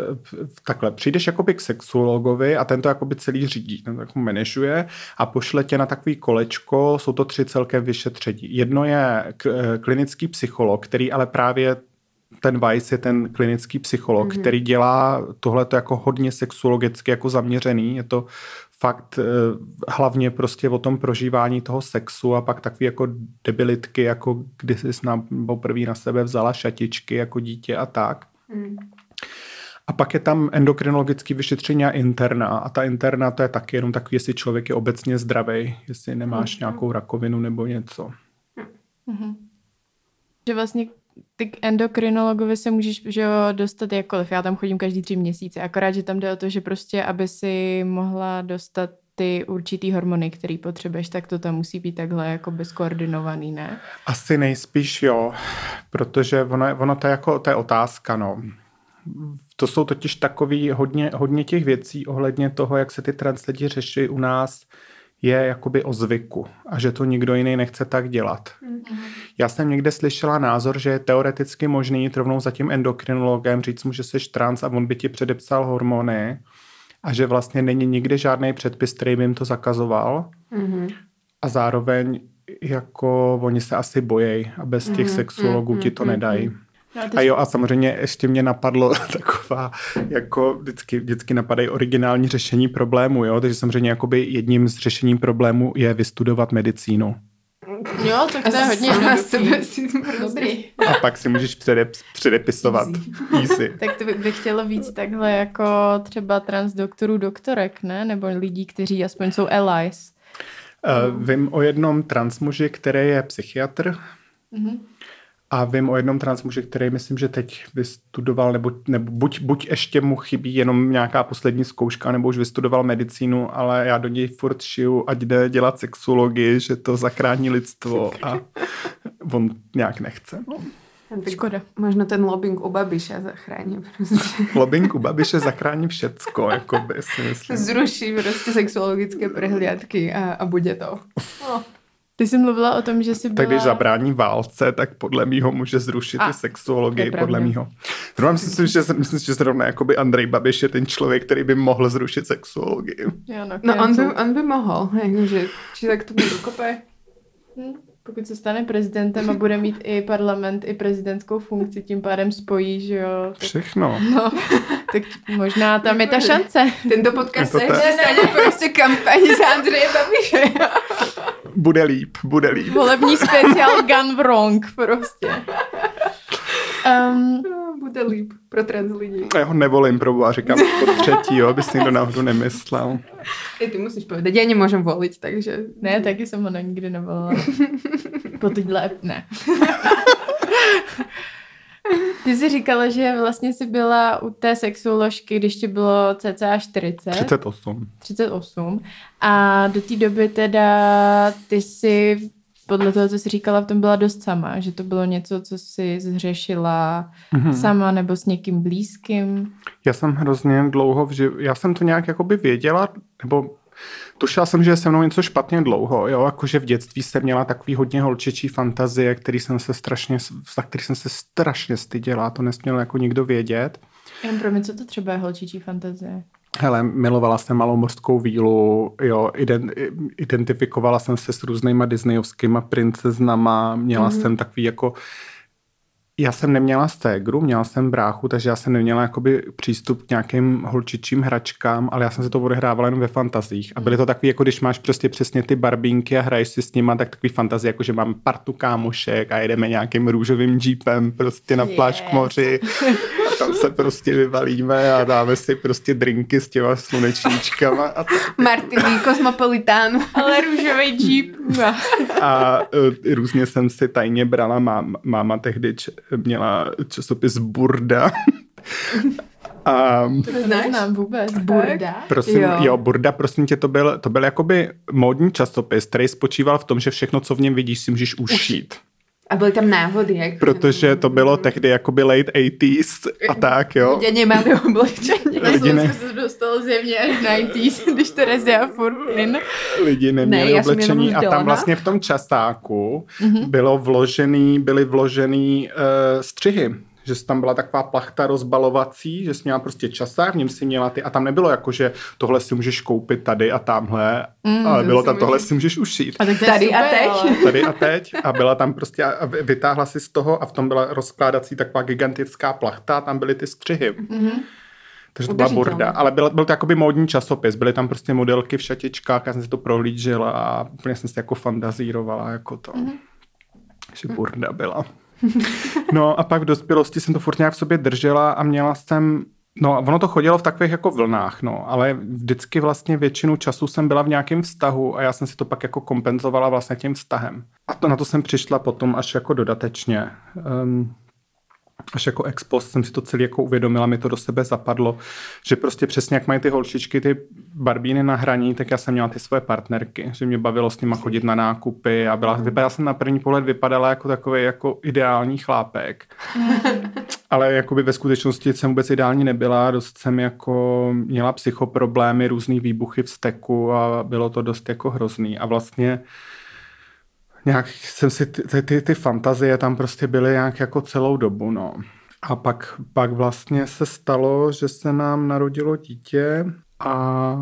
takhle. Přijdeš jakoby k sexuologovi a ten to jakoby celý řídí, ten to jako manažuje a pošle tě na takový kolečko, jsou to tři celkem vyšetření. Jedno je klinický psycholog, který ale právě ten Weiss je ten klinický psycholog, mm-hmm. který dělá tohle jako hodně sexuologicky jako zaměřený. Je to fakt eh, hlavně prostě o tom prožívání toho sexu a pak takový jako debilitky, jako kdy jsi na, poprvé na sebe vzala šatičky jako dítě a tak. Mm. A pak je tam endokrinologické vyšetření a interna. A ta interna to je taky jenom takový, jestli člověk je obecně zdravý, jestli nemáš mm. nějakou rakovinu nebo něco. Mm. Že vlastně ty endokrinologovi se můžeš že jo, dostat jakkoliv. Já tam chodím každý tři měsíce. Akorát, že tam jde o to, že prostě, aby si mohla dostat ty určitý hormony, který potřebuješ, tak to tam musí být takhle jako bezkoordinovaný, ne? Asi nejspíš jo, protože ono, ono to, je jako, to je otázka, no. To jsou totiž takový hodně, hodně těch věcí ohledně toho, jak se ty translidi řeší u nás je jakoby o zvyku a že to nikdo jiný nechce tak dělat. Mm-hmm. Já jsem někde slyšela názor, že je teoreticky možný jít rovnou za tím endokrinologem, říct mu, že jsi trans a on by ti předepsal hormony a že vlastně není nikdy žádný předpis, který by jim to zakazoval. Mm-hmm. A zároveň jako oni se asi bojejí a bez těch mm-hmm. sexuologů mm-hmm. ti to nedají. Mm-hmm. No, a jo, a samozřejmě ještě mě napadlo taková, jako vždycky, vždycky napadají originální řešení problému, jo, takže samozřejmě jakoby jedním z řešení problému je vystudovat medicínu. Jo, tak to je hodně dobrý. A pak si můžeš předep, předepisovat. Easy. Easy. tak to bych chtělo víc takhle jako třeba transdoktorů, doktorek, ne? Nebo lidí, kteří aspoň jsou allies. Uh, vím o jednom transmuži, který je psychiatr. Mm-hmm A vím o jednom transmuži, který myslím, že teď vystudoval, nebo, nebo buď, buď ještě mu chybí jenom nějaká poslední zkouška, nebo už vystudoval medicínu, ale já do něj furt šiju, ať jde dělat sexologii, že to zachrání lidstvo a on nějak nechce. No. Škoda. Možno ten lobbying u Babiše zachrání. Prostě. Lobbying u Babiše zachrání všecko, jako by si myslím. Zruší prostě sexuologické prehliadky a, a bude to. No. Ty jsi mluvila o tom, že jsi byla... Tak když zabrání válce, tak podle mýho může zrušit a, i sexuologii, podle mýho. Zrovna myslím, že, myslím, že zrovna jakoby Andrej Babiš je ten člověk, který by mohl zrušit sexuologii. Jo, no, no on, by, on by mohl, jakože, či tak to by dokope. Hm pokud se stane prezidentem a bude mít i parlament, i prezidentskou funkci, tím pádem spojí, že jo. Tak, Všechno. No, tak možná tam je ta šance. Tento podcast se stane prostě kampaň za Andreje Babiše. Bude líp, bude líp. Volební speciál Gun Wrong prostě. Um, bude líp pro trans lidi. Já ho nevolím, probu, říkám po třetí, jo, aby si někdo náhodou nemyslel. I ty musíš povedat, já nemůžem volit, takže... Ne, taky jsem ho nikdy nevolila. po tyhle, ne. Ty jsi říkala, že vlastně jsi byla u té sexuoložky, když ti bylo cca 40. 38. 38. A do té doby teda ty jsi podle toho, co jsi říkala, v tom byla dost sama, že to bylo něco, co jsi zřešila mm-hmm. sama nebo s někým blízkým. Já jsem hrozně dlouho, vži- já jsem to nějak jakoby věděla, nebo tušila jsem, že je se mnou něco špatně dlouho, jo, jakože v dětství jsem měla takový hodně holčičí fantazie, který jsem se strašně, za který jsem se strašně styděla, to nesměl jako nikdo vědět. Jen pro mě, co to třeba je holčičí fantazie? Hele, milovala jsem malou mořskou vílu, jo, identifikovala jsem se s různýma disneyovskýma princeznama, měla mm-hmm. jsem takový jako já jsem neměla stégru, měla jsem bráchu, takže já jsem neměla jakoby přístup k nějakým holčičím hračkám, ale já jsem se to odehrávala jen ve fantazích. A byly to takový, jako když máš prostě přesně ty barbínky a hraješ si s nima, tak takový fantazie, jako že mám partu kámošek a jedeme nějakým růžovým jeepem prostě na yes. pláž k moři. Tam se prostě vyvalíme a dáme si prostě drinky s těma slunečníčkama. A Martiny Kosmopolitánu. Ale růžový jeep. a uh, různě jsem si tajně brala, máma, máma tehdy měla časopis Burda. A, to neznám vůbec. Burda? Prosím, jo. jo, Burda, prosím tě, to byl, to byl jakoby módní časopis, který spočíval v tom, že všechno, co v něm vidíš, si můžeš ušít. A byly tam návody, jak... Protože to bylo tehdy jakoby late 80s a tak, jo. Lidé neměli oblečení. Lidi ne... se dostalo zjevně 90s, když Terezia furt in. Lidi neměli ne, oblečení a tam vlastně v tom časáku mm-hmm. bylo vložený, byly vložený uh, střihy že tam byla taková plachta rozbalovací, že jsi měla prostě časák, v něm si měla ty, a tam nebylo jako, že tohle si můžeš koupit tady a tamhle, mm, ale bylo tam, tohle si můžeš ušít. A tak tady super, a teď. Ale... Tady a teď a byla tam prostě, a vytáhla si z toho a v tom byla rozkládací taková gigantická plachta a tam byly ty střihy. Mm-hmm. Takže to byla burda, ale byl, byl to jakoby módní časopis, byly tam prostě modelky v šatičkách, já jsem si to prohlížela a úplně jsem si jako fantazírovala jako to. Mm-hmm. Že burda byla. No a pak v dospělosti jsem to furt nějak v sobě držela a měla jsem No, ono to chodilo v takových jako vlnách, no, ale vždycky vlastně většinu času jsem byla v nějakém vztahu a já jsem si to pak jako kompenzovala vlastně tím vztahem. A to na to jsem přišla potom až jako dodatečně. Um, až jako ex post jsem si to celý jako uvědomila, mi to do sebe zapadlo, že prostě přesně jak mají ty holčičky ty barbíny na hraní, tak já jsem měla ty svoje partnerky, že mě bavilo s nima chodit na nákupy a byla, vypadala jsem na první pohled, vypadala jako takový jako ideální chlápek. Ale jakoby ve skutečnosti jsem vůbec ideální nebyla, dost jsem jako měla psychoproblémy, různý výbuchy v steku a bylo to dost jako hrozný. A vlastně nějak jsem si, ty, ty, ty fantazie tam prostě byly nějak jako celou dobu, no. A pak, pak vlastně se stalo, že se nám narodilo dítě a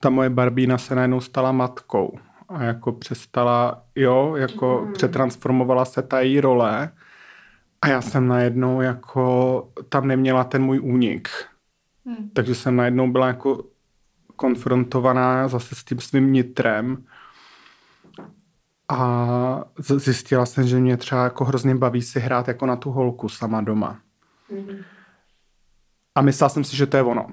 ta moje barbína se najednou stala matkou. A jako přestala, jo, jako mm. přetransformovala se ta její role. A já jsem najednou jako tam neměla ten můj únik. Mm. Takže jsem najednou byla jako konfrontovaná zase s tím svým nitrem a zjistila jsem, že mě třeba jako hrozně baví si hrát jako na tu holku sama doma. Mm-hmm. A myslela jsem si, že to je ono.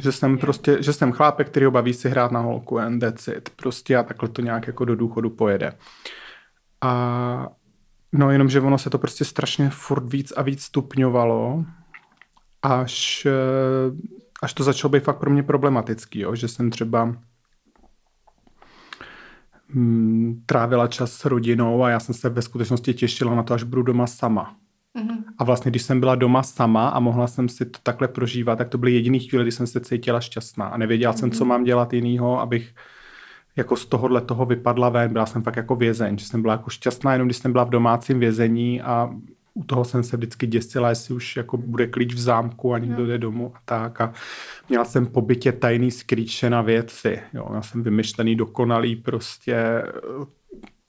Že jsem prostě, že jsem chlápek, který ho baví si hrát na holku and that's it. Prostě a takhle to nějak jako do důchodu pojede. A No jenom, že ono se to prostě strašně furt víc a víc stupňovalo, až, eh, až to začalo být fakt pro mě problematický, jo? že jsem třeba mm, trávila čas s rodinou a já jsem se ve skutečnosti těšila na to, až budu doma sama. Mm-hmm. A vlastně, když jsem byla doma sama a mohla jsem si to takhle prožívat, tak to byly jediný chvíle, kdy jsem se cítila šťastná a nevěděla mm-hmm. jsem, co mhm. mám dělat jinýho, abych jako z tohohle toho vypadla ven. Byla jsem fakt jako vězeň, že jsem byla jako šťastná jenom, když jsem byla v domácím vězení a u toho jsem se vždycky děsila, jestli už jako bude klíč v zámku a někdo jde domů a tak. A měla jsem po bytě tajný skrýče na věci. Jo, já jsem vymyšlený, dokonalý prostě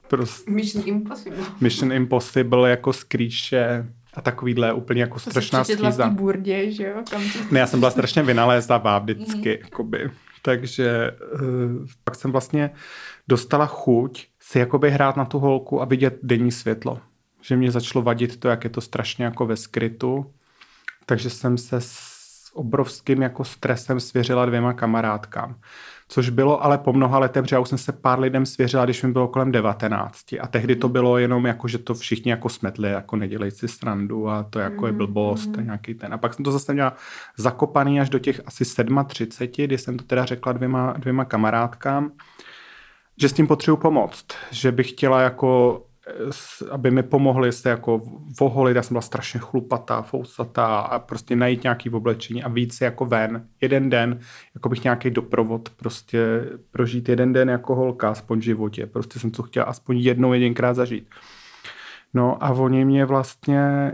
Prostě, Mission Impossible. Mission Impossible jako skrýče a takovýhle úplně jako to strašná schýza. v burdě, že jo? Kam Ne, já jsem byla strašně vynalézavá vždycky, mm. jakoby. Takže uh, pak jsem vlastně dostala chuť si jakoby hrát na tu holku a vidět denní světlo. Že mě začalo vadit to, jak je to strašně jako ve skrytu. Takže jsem se s obrovským jako stresem svěřila dvěma kamarádkám což bylo ale po mnoha letech, že já už jsem se pár lidem svěřila, když mi bylo kolem 19. A tehdy to bylo jenom jako, že to všichni jako smetli, jako nedělej si strandu a to jako je mhm, blbost mm-hmm. nějaký ten. A pak jsem to zase měla zakopaný až do těch asi 37, kdy jsem to teda řekla dvěma, dvěma kamarádkám, že s tím potřebuji pomoct, že bych chtěla jako aby mi pomohli se jako voholit, já jsem byla strašně chlupatá, fousatá a prostě najít nějaký oblečení a víc jako ven. Jeden den, jako bych nějaký doprovod, prostě prožít jeden den jako holka aspoň v životě. Prostě jsem to chtěla aspoň jednou jedinkrát zažít. No a oni mě vlastně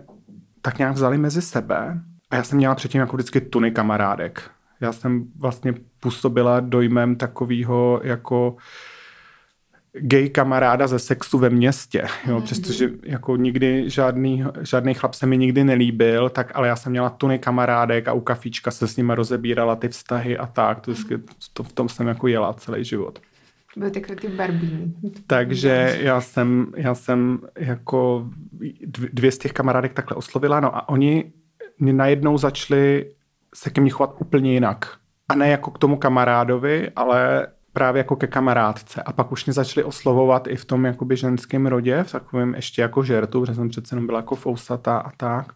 tak nějak vzali mezi sebe a já jsem měla předtím jako vždycky tuny kamarádek. Já jsem vlastně působila dojmem takového jako gay kamaráda ze sexu ve městě, jo, mm. přestože jako nikdy žádný, žádný chlap se mi nikdy nelíbil, tak ale já jsem měla tuny kamarádek a u kafíčka se s nimi rozebírala ty vztahy a tak, to, to v tom jsem jako jela celý život. Byly takové ty barbíny. Takže já jsem, já jsem jako dvě z těch kamarádek takhle oslovila, no a oni mě najednou začali se ke mně chovat úplně jinak. A ne jako k tomu kamarádovi, ale právě jako ke kamarádce. A pak už mě začali oslovovat i v tom jakoby ženském rodě, v takovém ještě jako žertu, protože jsem přece jenom byla jako fousata a tak.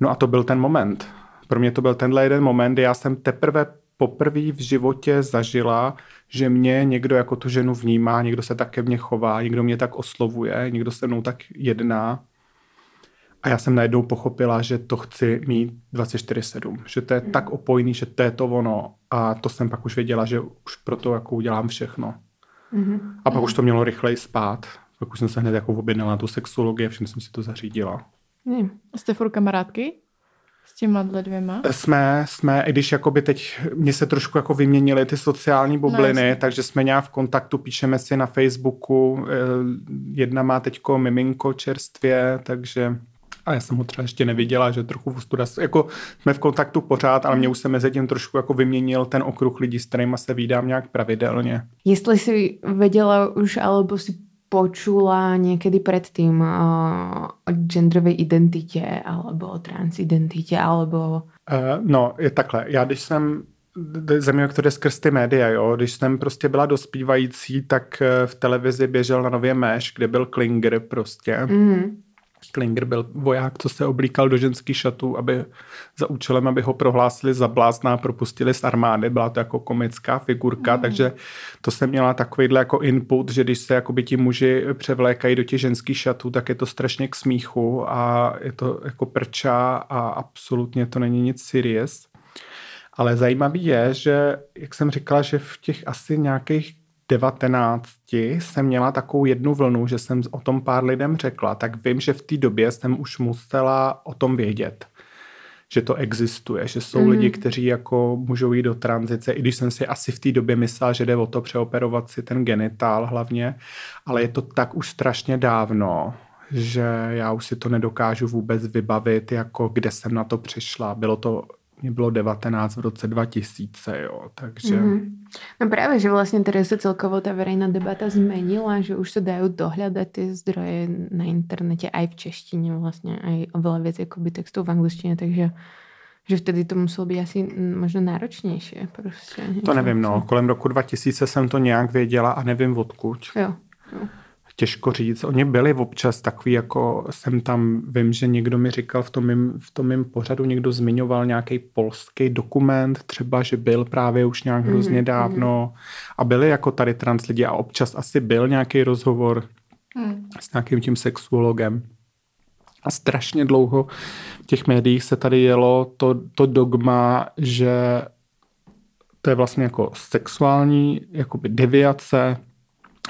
No a to byl ten moment. Pro mě to byl tenhle jeden moment, kdy já jsem teprve poprvé v životě zažila, že mě někdo jako tu ženu vnímá, někdo se tak ke mně chová, někdo mě tak oslovuje, někdo se mnou tak jedná. A já jsem najednou pochopila, že to chci mít 24-7, že to je mm. tak opojný, že to je to ono. A to jsem pak už věděla, že už pro to jako udělám všechno. Mm-hmm. A pak mm. už to mělo rychleji spát. Pak už jsem se hned jako objednala na tu sexologii a všem jsem si to zařídila. Mm. Jste furt kamarádky? S těma dvěma? Jsme, jsme, i když jakoby teď mě se trošku jako vyměnily ty sociální bubliny, no, takže jsme nějak v kontaktu, píšeme si na Facebooku, eh, jedna má teďko miminko čerstvě, takže a já jsem ho třeba ještě neviděla, že trochu v studa, jako jsme v kontaktu pořád, ale mě už se mezi tím trošku jako vyměnil ten okruh lidí, s kterými se vídám nějak pravidelně. Jestli si věděla už, alebo si počula někdy předtím uh, o genderové identitě alebo o transidentitě, alebo... Uh, no, je takhle. Já když jsem země, které skrz ty média, jo. Když jsem prostě byla dospívající, tak v televizi běžel na Nově Meš, kde byl Klinger prostě. Mm. Klinger byl voják, co se oblíkal do ženských šatů, aby za účelem, aby ho prohlásili za blázna a propustili z armády. Byla to jako komická figurka, mm. takže to jsem měla takovýhle jako input, že když se jakoby ti muži převlékají do těch ženských šatů, tak je to strašně k smíchu a je to jako prča a absolutně to není nic serious. Ale zajímavý je, že, jak jsem říkala, že v těch asi nějakých 19 jsem měla takovou jednu vlnu, že jsem o tom pár lidem řekla, tak vím, že v té době jsem už musela o tom vědět že to existuje, že jsou mm. lidi, kteří jako můžou jít do tranzice, i když jsem si asi v té době myslela, že jde o to přeoperovat si ten genitál hlavně, ale je to tak už strašně dávno, že já už si to nedokážu vůbec vybavit, jako kde jsem na to přišla. Bylo to mě bylo 19 v roce 2000, jo, takže... Mm-hmm. No právě, že vlastně tady se celkovo ta verejná debata zmenila, že už se dají dohledat ty zdroje na internete aj v češtině vlastně, aj oveľa věc jakoby textů v angličtině, takže že vtedy to muselo být asi možná náročnější. Prostě, to nevím, no. Kolem roku 2000 jsem to nějak věděla a nevím odkud. Jo. jo. Těžko říct. Oni byli občas takový, jako jsem tam, vím, že někdo mi říkal v tom mým, v tom mým pořadu, někdo zmiňoval nějaký polský dokument, třeba, že byl právě už nějak mm-hmm. hrozně dávno a byli jako tady trans lidi a občas asi byl nějaký rozhovor mm. s nějakým tím sexuologem. A strašně dlouho v těch médiích se tady jelo to, to dogma, že to je vlastně jako sexuální jakoby deviace,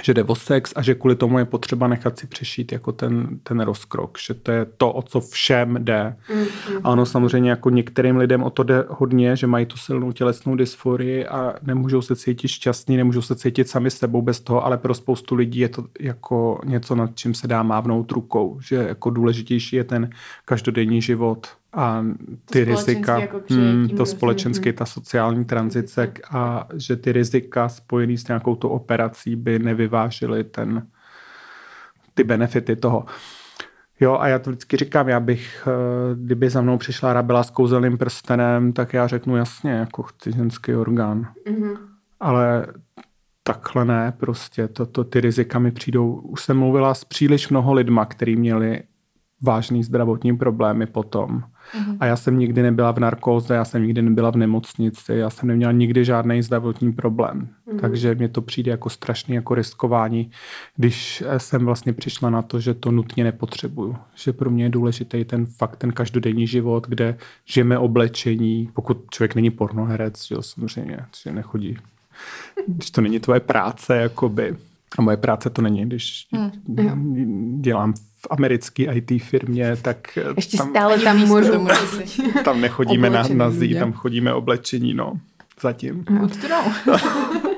že jde o sex a že kvůli tomu je potřeba nechat si přešít jako ten, ten rozkrok, že to je to, o co všem jde. Mm-hmm. A ono samozřejmě jako některým lidem o to jde hodně, že mají tu silnou tělesnou dysforii a nemůžou se cítit šťastní, nemůžou se cítit sami sebou bez toho, ale pro spoustu lidí je to jako něco, nad čím se dá mávnout rukou, že jako důležitější je ten každodenní život a ty to rizika, jako hmm, to společenské, ta sociální tranzice a že ty rizika spojené s nějakou tou operací by nevyvážily ten, ty benefity toho. Jo, a já to vždycky říkám, já bych, eh, kdyby za mnou přišla Rabela s kouzelným prstenem, tak já řeknu jasně, jako chci ženský orgán. Mm-hmm. Ale takhle ne, prostě, to, to, ty rizika mi přijdou. Už jsem mluvila s příliš mnoho lidma, kteří měli vážný zdravotní problémy potom. Mm-hmm. A já jsem nikdy nebyla v narkóze, já jsem nikdy nebyla v nemocnici, já jsem neměla nikdy žádný zdravotní problém. Mm-hmm. Takže mě to přijde jako strašný jako riskování, když jsem vlastně přišla na to, že to nutně nepotřebuju. Že pro mě je důležitý ten fakt, ten každodenní život, kde žijeme oblečení, pokud člověk není pornoherec, že jo, samozřejmě, že nechodí. Když to není tvoje práce, jakoby. A moje práce to není, když hmm. dělám v americké IT firmě, tak Ještě tam, stále tam můžu. Tam nechodíme na, na zí, tam chodíme oblečení, no. Zatím. Good to know.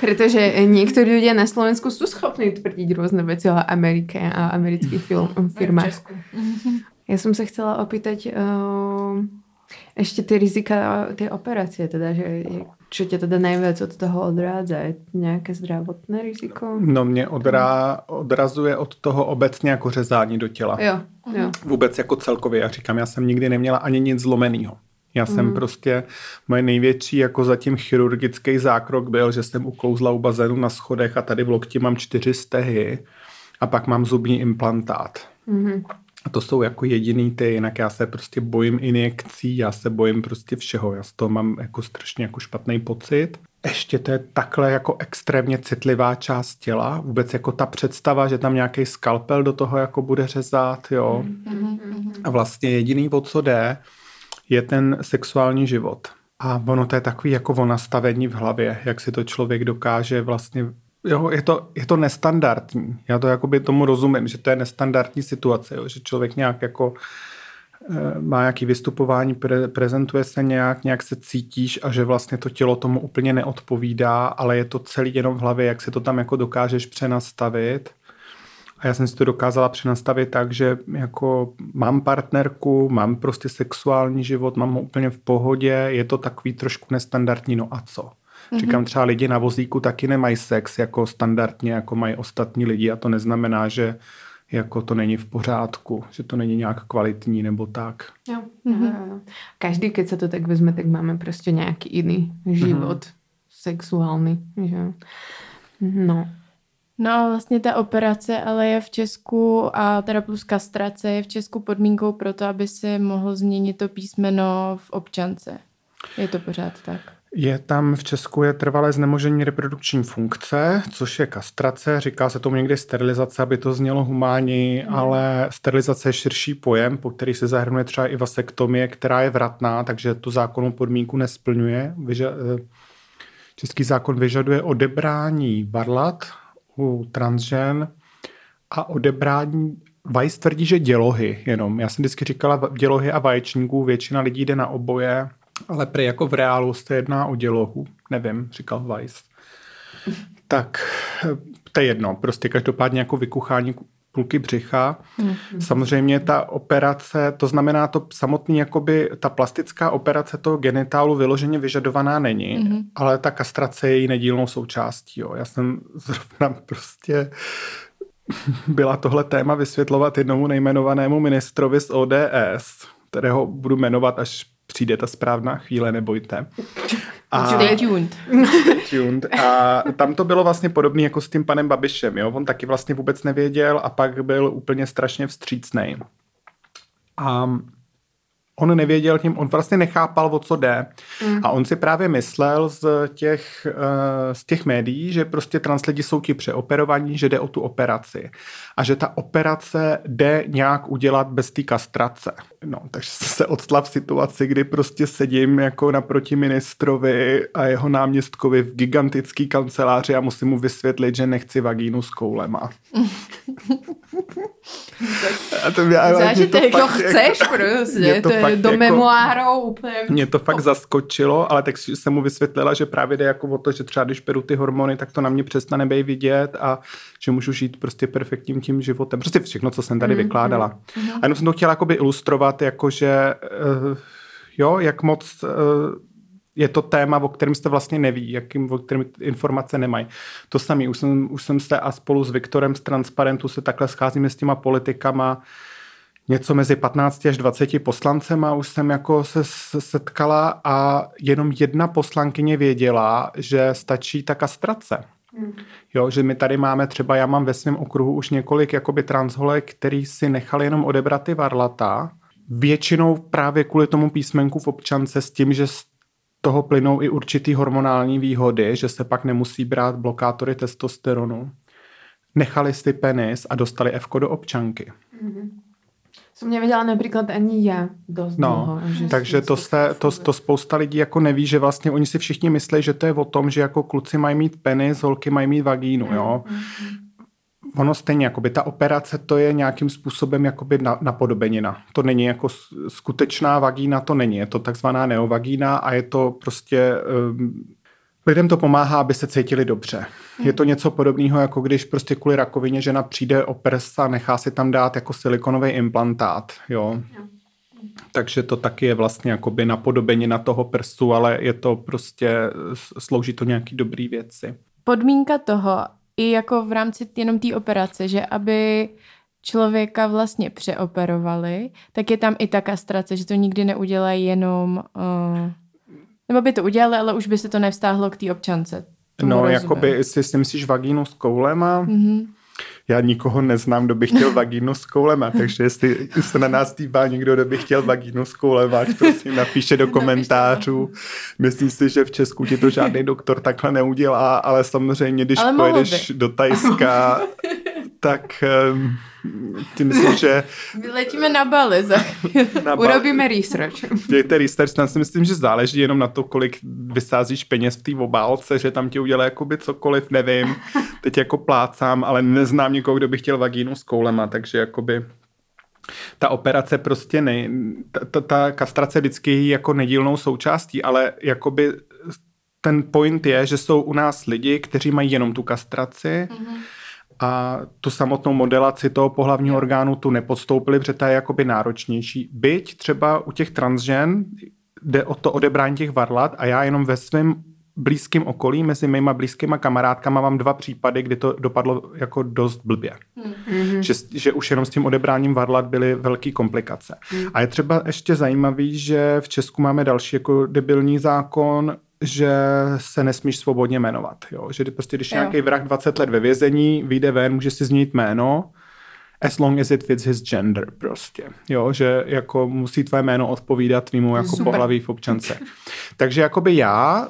Protože někteří lidé na Slovensku jsou schopni tvrdit různé věci o Americe a amerických film, firmách. Já jsem se chtěla opýtať uh, ještě ty rizika té operace, teda, že čo tě teda nejvíc od toho odrádza? Je nějaké zdravotné riziko? No mě odrá, odrazuje od toho obecně jako řezání do těla. Jo, jo. Vůbec jako celkově. Já říkám, já jsem nikdy neměla ani nic zlomeného. Já jsem mm. prostě, moje největší jako zatím chirurgický zákrok byl, že jsem uklouzla u bazénu na schodech a tady v lokti mám čtyři stehy a pak mám zubní implantát. Mm. A to jsou jako jediný ty, jinak já se prostě bojím injekcí, já se bojím prostě všeho, já z toho mám jako strašně jako špatný pocit. Ještě to je takhle jako extrémně citlivá část těla, vůbec jako ta představa, že tam nějaký skalpel do toho jako bude řezat, jo. A vlastně jediný, o co jde, je ten sexuální život. A ono to je takový jako o nastavení v hlavě, jak si to člověk dokáže vlastně jo, je to, je to nestandardní. Já to jakoby tomu rozumím, že to je nestandardní situace, jo, že člověk nějak jako e, má nějaký vystupování, pre, prezentuje se nějak, nějak se cítíš a že vlastně to tělo tomu úplně neodpovídá, ale je to celý jenom v hlavě, jak si to tam jako dokážeš přenastavit. A já jsem si to dokázala přenastavit tak, že jako mám partnerku, mám prostě sexuální život, mám ho úplně v pohodě, je to takový trošku nestandardní, no a co? Mm-hmm. Říkám, třeba lidi na vozíku taky nemají sex jako standardně, jako mají ostatní lidi a to neznamená, že jako to není v pořádku, že to není nějak kvalitní nebo tak. Jo. Mm-hmm. Každý, keď se to tak vezme, tak máme prostě nějaký jiný život mm-hmm. sexuální. Že? No. No a vlastně ta operace ale je v Česku a teda plus kastrace je v Česku podmínkou pro to, aby se mohl změnit to písmeno v občance. Je to pořád tak? Je tam v Česku je trvalé znemožení reprodukční funkce, což je kastrace. Říká se tomu někdy sterilizace, aby to znělo humánní, mm. ale sterilizace je širší pojem, po který se zahrnuje třeba i vasektomie, která je vratná, takže tu zákonnou podmínku nesplňuje. Vyža- eh, Český zákon vyžaduje odebrání varlat u transžen a odebrání Weiss tvrdí, že dělohy jenom. Já jsem vždycky říkala dělohy a vaječníků, většina lidí jde na oboje, ale prý jako v reálu se jedná o dělohu. Nevím, říkal Weiss. Tak to je jedno. Prostě každopádně jako vykuchání půlky břicha. Mm-hmm. Samozřejmě ta operace, to znamená to samotný, jakoby ta plastická operace toho genitálu vyloženě vyžadovaná není, mm-hmm. ale ta kastrace je její nedílnou součástí. Jo. Já jsem zrovna prostě byla tohle téma vysvětlovat jednomu nejmenovanému ministrovi z ODS, kterého budu jmenovat až přijde ta správná chvíle, nebojte. A, Stay tuned. tuned. A tam to bylo vlastně podobné jako s tím panem Babišem. Jo? On taky vlastně vůbec nevěděl a pak byl úplně strašně vstřícný. A on nevěděl tím, on vlastně nechápal, o co jde. Mm. A on si právě myslel z těch, uh, z těch médií, že prostě translidi jsou ti přeoperovaní, že jde o tu operaci. A že ta operace jde nějak udělat bez té kastrace. No, takže se odstla v situaci, kdy prostě sedím jako naproti ministrovi a jeho náměstkovi v gigantický kanceláři a musím mu vysvětlit, že nechci vagínu s koulema. a to mě, Zážitek, to, fakt, chceš jako, prostě, to, to je do jako, memoárou úplně. Mě to fakt zaskočilo, ale tak jsem mu vysvětlila, že právě jde jako o to, že třeba když beru ty hormony, tak to na mě přestane být vidět a že můžu žít prostě perfektním tím životem. Prostě všechno, co jsem tady mm, vykládala. Mm, a jenom jsem to chtěla jakoby ilustrovat, jakože uh, jo, jak moc uh, je to téma, o kterém jste vlastně neví, jakým, o kterém informace nemají. To samé, už jsem, už jsem se a spolu s Viktorem z Transparentu se takhle scházíme s těma politikama, něco mezi 15 až 20 poslancema už jsem jako se setkala a jenom jedna poslankyně věděla, že stačí ta kastrace. Hmm. Jo, že my tady máme třeba, já mám ve svém okruhu už několik jakoby transholek, který si nechali jenom odebrat ty varlata, většinou právě kvůli tomu písmenku v občance s tím, že z toho plynou i určitý hormonální výhody, že se pak nemusí brát blokátory testosteronu. Nechali si penis a dostali F do občanky. Mm-hmm. Som nevěděla například ani já dost no, dlouho. Že takže to, se, to, to spousta lidí jako neví, že vlastně oni si všichni myslí, že to je o tom, že jako kluci mají mít penis, holky mají mít vagínu, jo. Mm, mm, mm. Ono stejně, jakoby ta operace to je nějakým způsobem jakoby na, napodobenina. To není jako skutečná vagína, to není. Je to takzvaná neovagína a je to prostě um, Lidem to pomáhá, aby se cítili dobře. Je to něco podobného, jako když prostě kvůli rakovině žena přijde o prs a nechá si tam dát jako silikonový implantát. Jo? Takže to taky je vlastně jakoby napodobení na toho prstu, ale je to prostě, slouží to nějaký dobrý věci. Podmínka toho, i jako v rámci jenom té operace, že aby člověka vlastně přeoperovali, tak je tam i ta kastrace, že to nikdy neudělají jenom... Uh nebo by to udělali, ale už by se to nevstáhlo k té občance. No, jakoby, jestli si myslíš vagínu s koulema, mm-hmm. já nikoho neznám, kdo by chtěl vagínu s koulema, takže jestli se na nás dívá někdo, kdo by chtěl vagínu s koulema, prosím napíše do komentářů. Myslím si, že v Česku ti to žádný doktor takhle neudělá, ale samozřejmě, když ale pojedeš do Tajska, tak um, ty myslím, že... Vyletíme na Bali za na Bali. Urobíme research. Dějte research, tam si myslím, že záleží jenom na to, kolik vysázíš peněz v té obálce, že tam ti udělá jakoby cokoliv, nevím. Teď jako plácám, ale neznám nikoho, kdo by chtěl vagínu s koulema, takže jakoby ta operace prostě ne, ta, ta, ta kastrace vždycky je jako nedílnou součástí, ale jakoby ten point je, že jsou u nás lidi, kteří mají jenom tu kastraci, mm-hmm a tu samotnou modelaci toho pohlavního orgánu tu nepodstoupili, protože ta je jakoby náročnější. Byť třeba u těch transžen jde o to odebrání těch varlat a já jenom ve svém blízkém okolí, mezi mýma blízkýma kamarádkama mám dva případy, kdy to dopadlo jako dost blbě. Mm-hmm. Že, že už jenom s tím odebráním varlat byly velké komplikace. Mm. A je třeba ještě zajímavý, že v Česku máme další jako debilní zákon, že se nesmíš svobodně jmenovat. Jo? Že prostě, když jo. nějaký vrah 20 let ve vězení, vyjde ven, může si změnit jméno, as long as it fits his gender prostě. Jo, že jako musí tvoje jméno odpovídat tvýmu jako Super. pohlaví v občance. Takže jakoby já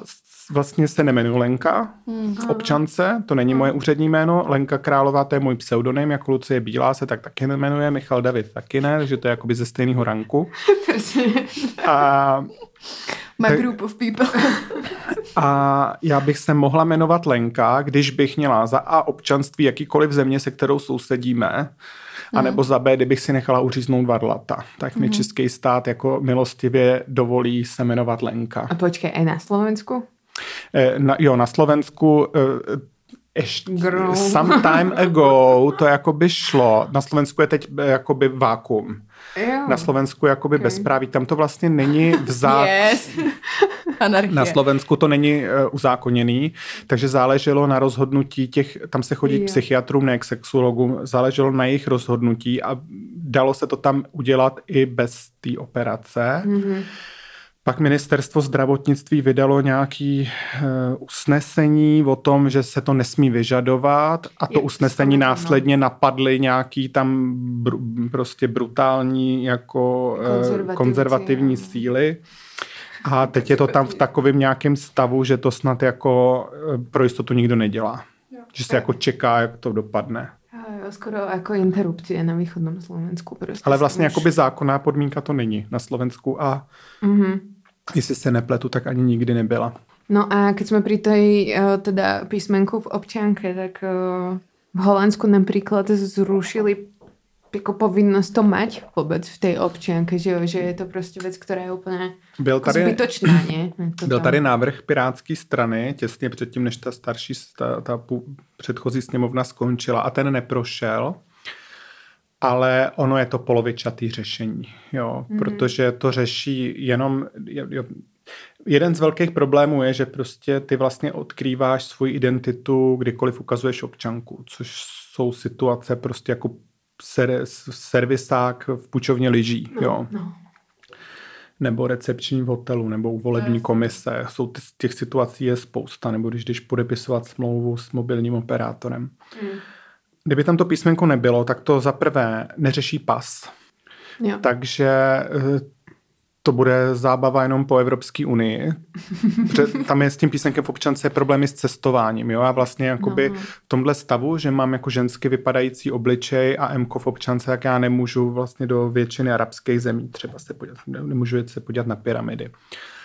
vlastně se nemenuji Lenka hmm. v občance, to není moje úřední jméno. Lenka Králová, to je můj pseudonym, jako Lucie Bílá se tak taky nemenuje, Michal David taky ne, takže to je jakoby ze stejného ranku. A My tak, group of people. a já bych se mohla jmenovat Lenka, když bych měla za A občanství jakýkoliv země, se kterou sousedíme, a nebo za B, kdybych si nechala uříznout varlata. Tak mi mm. český stát jako milostivě dovolí se jmenovat Lenka. A počkej, i na Slovensku? E, na, jo, na Slovensku e, ještě some time ago to jako by šlo. Na Slovensku je teď eh, jakoby vákum. Jo. Na Slovensku jakoby okay. bezpráví. Tam to vlastně není vzát. Yes. Na Slovensku to není uh, uzákoněný, takže záleželo na rozhodnutí těch, tam se chodí jo. k psychiatrům, ne k sexuologům, záleželo na jejich rozhodnutí a dalo se to tam udělat i bez té operace. Mm-hmm Pak ministerstvo zdravotnictví vydalo nějaký uh, usnesení o tom, že se to nesmí vyžadovat a to Je, usnesení následně napadly nějaký tam br- prostě brutální jako uh, konzervativní síly. A teď je to tam v takovém nějakém stavu, že to snad jako pro jistotu nikdo nedělá. Že se jako čeká, jak to dopadne. Jo, skoro jako interrupcie na východnom Slovensku. Prostě Ale vlastně už... jakoby zákonná podmínka to není na Slovensku a mm-hmm. Jestli se nepletu, tak ani nikdy nebyla. No a keď jsme pri tej uh, teda písmenku v občanke, tak uh, v Holandsku napríklad zrušili jako povinnost to mať vůbec v té občianke, že, že je to prostě věc, která je úplně byl tady, zbytočná, ne? byl tady návrh Pirátské strany těsně předtím, než ta starší, ta, ta předchozí sněmovna skončila a ten neprošel, ale ono je to polovičatý řešení, jo, mm-hmm. protože to řeší jenom, jo, jeden z velkých problémů je, že prostě ty vlastně odkrýváš svoji identitu, kdykoliv ukazuješ občanku, což jsou situace prostě jako ser, servisák v pučovně lyží, no, jo. No. Nebo recepční v hotelu, nebo u volební komise. Jsou těch situací je spousta, nebo když jdeš podepisovat smlouvu s mobilním operátorem. Mm. Kdyby tam to písmenko nebylo, tak to za prvé neřeší pas. Jo. Takže eh, to bude zábava jenom po Evropské unii. tam je s tím písmenkem v občance problémy s cestováním. Jo? A vlastně jakoby no. v tomhle stavu, že mám jako žensky vypadající obličej a MK v občance, jak já nemůžu vlastně do většiny arabských zemí třeba se podívat, nemůžu se podívat na pyramidy.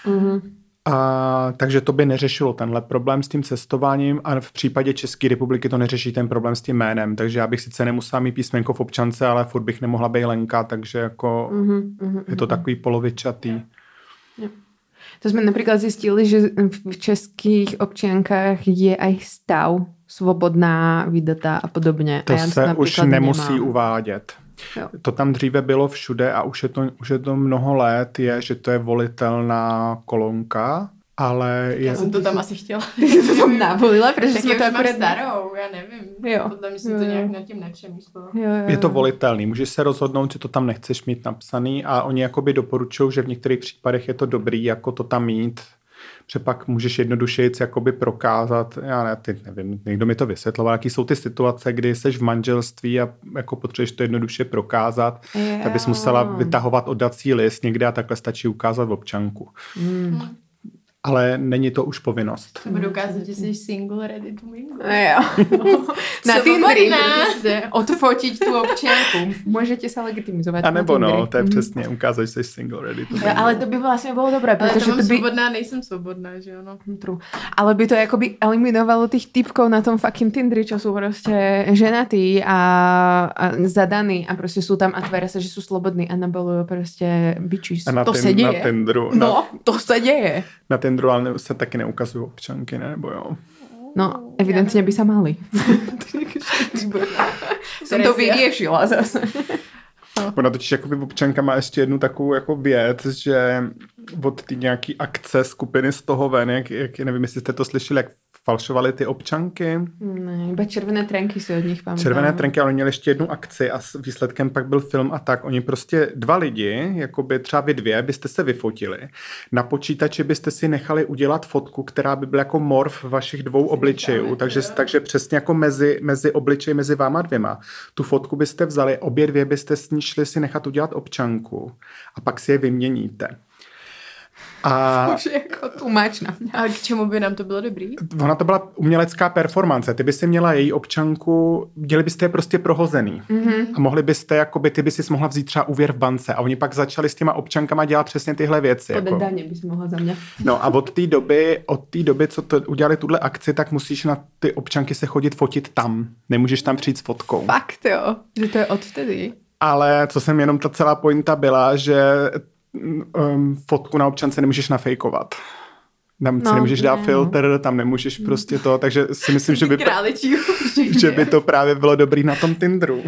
Mm-hmm. A, takže to by neřešilo tenhle problém s tím cestováním a v případě České republiky to neřeší ten problém s tím jménem. Takže já bych sice nemusela mít písmenko v občance, ale furt bych nemohla být Lenka, takže jako mm-hmm, mm-hmm, je to takový polovičatý. Yeah. To jsme například zjistili, že v českých občankách je aj stav svobodná, vydata a podobně. To a se už nemusí nemám. uvádět. Jo. To tam dříve bylo všude a už je, to, už je to mnoho let, je, že to je volitelná kolonka, ale je... Já jsem to tam asi chtěla. Ty jsi to tam navolila, protože jsme to akorát... starou, já nevím. Jo. Podle mě jsem to nějak nad tím nepřemýšlela. Jo, jo, Je to volitelný, můžeš se rozhodnout, že to tam nechceš mít napsaný a oni jakoby doporučují, že v některých případech je to dobrý, jako to tam mít, že pak můžeš jednoduše jakoby prokázat, já ne, ty nevím, někdo mi to vysvětloval, jaký jsou ty situace, kdy jsi v manželství a jako potřebuješ to jednoduše prokázat, yeah. tak bys musela vytahovat oddací list někde a takhle stačí ukázat v občanku. Mm ale není to už povinnost. To budu ukázat, že jsi single, ready to mingle. No jo. No. Na Tinderi můžete odfotit tu občanku. Můžete se legitimizovat A nebo no, to je přesně, ukázat, že jsi single, ready to mingle. Ale to by vlastně bylo dobré, protože to, to by... svobodná, nejsem svobodná, že jo, no. True. Ale by to jakoby eliminovalo těch typkov na tom fucking Tinderi, čo jsou prostě ženatý a, a zadaný a prostě jsou tam a tváří se, že jsou slobodní a nebylo prostě bitches. A na to ten, se děje. Na Tinderu, no, na... to se děje. Na Tinderu ale se taky neukazují občanky, ne? Nebo jo? No, evidentně by se mali. Jsem to vyřešila zase. Ona totiž jakoby občanka má ještě jednu takovou jako věc, že od ty nějaký akce skupiny z toho ven, jak, jak nevím, jestli jste to slyšeli, jak falšovali ty občanky. Ne, iba červené trenky si od nich pamatuju. Červené trenky, ale oni měli ještě jednu akci a s výsledkem pak byl film a tak. Oni prostě dva lidi, jako by třeba vy dvě, byste se vyfotili. Na počítači byste si nechali udělat fotku, která by byla jako morf vašich dvou obličejů, takže, takže přesně jako mezi, mezi obličej mezi váma dvěma. Tu fotku byste vzali, obě dvě byste s ní šli si nechat udělat občanku a pak si je vyměníte. A, Už jako tlumáč na mě. A k čemu by nám to bylo dobrý? Ona to byla umělecká performance. Ty by si měla její občanku, měli byste je prostě prohozený. Mm-hmm. A mohli byste, jakoby, ty by si mohla vzít třeba úvěr v bance. A oni pak začali s těma občankama dělat přesně tyhle věci. Jako. daně bys mohla za mě. No a od té doby, od té doby, co to udělali tuhle akci, tak musíš na ty občanky se chodit fotit tam. Nemůžeš tam přijít s fotkou. Fakt jo, že to je od vtedy. Ale co jsem jenom ta celá pointa byla, že um, fotku na občance nemůžeš nafejkovat. Tam no, si nemůžeš dát ne, filtr, tam nemůžeš prostě to, takže si myslím, že by, že by to právě bylo dobrý na tom Tinderu,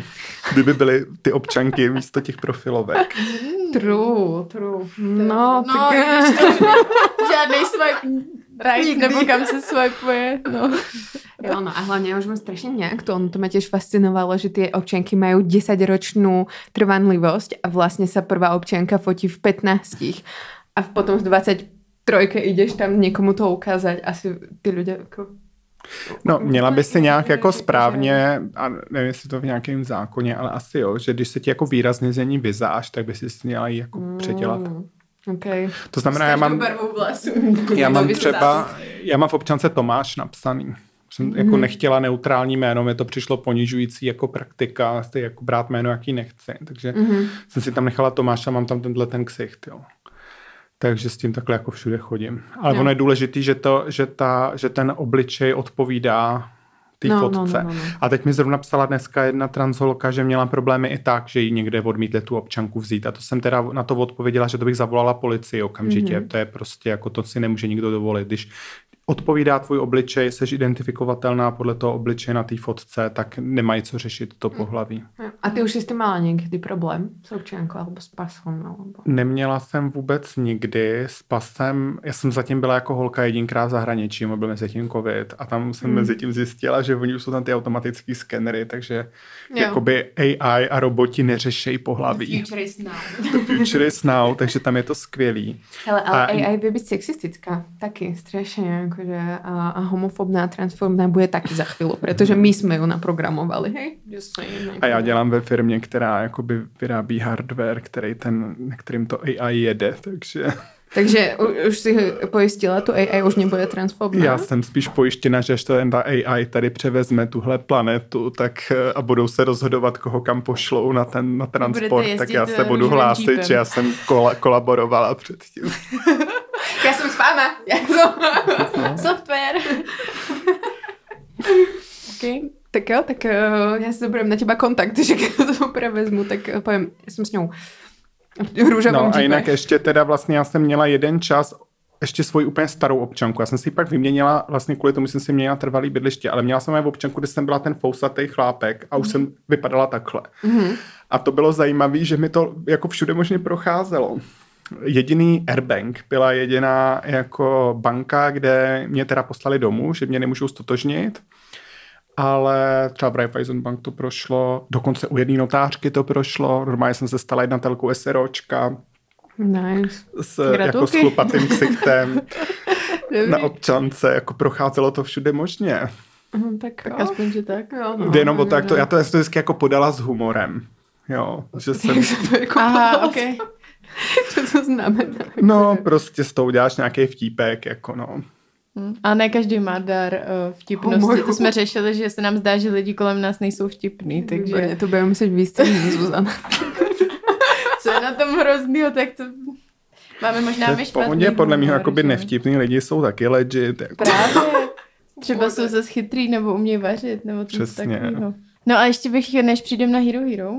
kdyby byly ty občanky místo těch profilovek. True, true. No, no tak... žádný swipe right, Nikdy. nebo kam se swipeuje, no. Jo, no a hlavně už ma strašně nějak to, ono to ma tiež fascinovalo, že ty občanky mají 10 ročnú trvanlivosť a vlastně se prvá občanka fotí v 15 A potom z 23 jdeš tam někomu to ukázat, asi ty lidé jako... No, měla by si nějak jako správně, a nevím, jestli to v nějakém zákoně, ale asi jo, že když se ti jako výrazně zení vizáž, tak by si měla jí jako předělat. Mm. Okay. To znamená, já mám, já mám třeba, já mám v občance Tomáš napsaný. Jsem mm-hmm. jako nechtěla neutrální jméno, mi to přišlo ponižující jako praktika, ty jako brát jméno, jaký nechci. Takže mm-hmm. jsem si tam nechala Tomáša, mám tam tenhle ten ksicht, jo. Takže s tím takhle jako všude chodím. Ale jo. ono je důležitý, že, to, že, ta, že ten obličej odpovídá té no, no, fotce. No, no, no, no. A teď mi zrovna psala dneska jedna transholka, že měla problémy i tak, že jí někde odmítli tu občanku vzít. A to jsem teda na to odpověděla, že to bych zavolala policii okamžitě. Mm-hmm. To je prostě jako to si nemůže nikdo dovolit. Když odpovídá tvůj obličej, jsi identifikovatelná podle toho obličeje na té fotce, tak nemají co řešit to pohlaví. A ty už jsi s tím mala někdy problém s občankou nebo s pasem? Nebo... Neměla jsem vůbec nikdy s pasem. Já jsem zatím byla jako holka jedinkrát v zahraničí, byl mezi tím covid a tam jsem hmm. mezi tím zjistila, že oni už jsou tam ty automatické skenery, takže jo. jakoby AI a roboti neřešejí pohlaví. The future is now. The future is now, takže tam je to skvělý. Hele, ale a... AI by být sexistická taky, strašně akože a, a homofobná, transformná bude taky za chvíli, protože my jsme ju naprogramovali, hej? A já dělám ve firmě, která jakoby vyrábí hardware, který ten, kterým to AI jede, takže... Takže už si pojistila, tu AI už nebude transfobná? Já jsem spíš pojištěna, že až to ta AI tady převezme tuhle planetu tak eh, a budou se rozhodovat, koho kam pošlou na ten na transport, tak já se budu hlásit, že já jsem kol- kolaborovala předtím. Já jsem s váma. Já jsem software. okay. Tak jo, tak uh, já si budem na těba kontakt, že když to prevezmu, tak uh, povím, já jsem s ňou růžovou No a jinak ještě teda vlastně já jsem měla jeden čas ještě svoji úplně starou občanku. Já jsem si pak vyměnila, vlastně kvůli tomu jsem si měla trvalý bydliště, ale měla jsem v občanku, kde jsem byla ten fousatý chlápek a už mm. jsem vypadala takhle. Mm. A to bylo zajímavé, že mi to jako všude možně procházelo jediný Airbank byla jediná jako banka, kde mě teda poslali domů, že mě nemůžou stotožnit, ale třeba v Raiffeisen Bank to prošlo, dokonce u jedné notářky to prošlo, normálně jsem se stala jednatelkou SROčka, Nice. S, jako s chlupatým ksichtem na občance, jako procházelo to všude možně. Uh, tak, tak aspoň, že tak. Jo, no, jenom o tak to, já to, já to vždycky jako podala s humorem. Jo, že jsem... to jako Aha, okay. Co to znamená? No, prostě s tou děláš nějaký vtípek, jako no. Hmm. A ne každý má dar uh, vtipnosti. Oh, to jsme řešili, že se nám zdá, že lidi kolem nás nejsou vtipní, takže... Výborně, to budeme muset výstřelit, Zuzana. Co je na tom hroznýho, tak to... Máme možná my špatný podle mě jakoby nevtipný lidi jsou taky legit. Jako. Právě. Třeba jsou zase chytrý nebo umějí vařit, nebo něco takového. No a ještě bych, než přijdem na Hero Hero,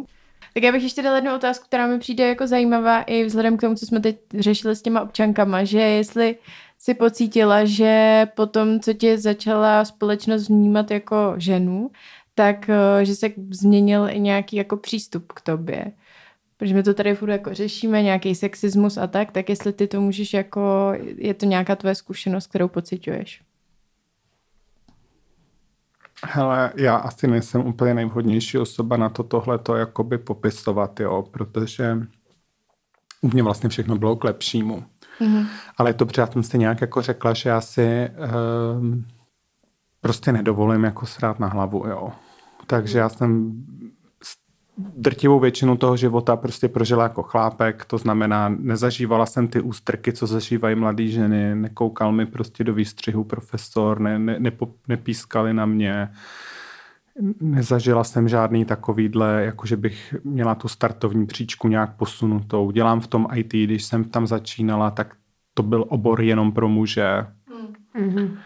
tak já bych ještě dala jednu otázku, která mi přijde jako zajímavá i vzhledem k tomu, co jsme teď řešili s těma občankama, že jestli si pocítila, že potom, co tě začala společnost vnímat jako ženu, tak eh, že se změnil i nějaký jako přístup k tobě. Protože my to tady furt jako řešíme, nějaký sexismus a tak, tak jestli ty to můžeš jako, je to nějaká tvoje zkušenost, kterou pociťuješ? Hele, já asi nejsem úplně nejvhodnější osoba na to tohleto jakoby popisovat, jo, protože u mě vlastně všechno bylo k lepšímu. Mm-hmm. Ale to protože jsem si nějak jako řekla, že já si um, prostě nedovolím jako srát na hlavu, jo. Takže já jsem drtivou většinu toho života prostě prožila jako chlápek, to znamená, nezažívala jsem ty ústrky, co zažívají mladé ženy, nekoukal mi prostě do výstřihu profesor, ne, ne, nepo, nepískali na mě, nezažila jsem žádný takovýhle, jako že bych měla tu startovní příčku nějak posunutou. Dělám v tom IT, když jsem tam začínala, tak to byl obor jenom pro muže. Mm-hmm.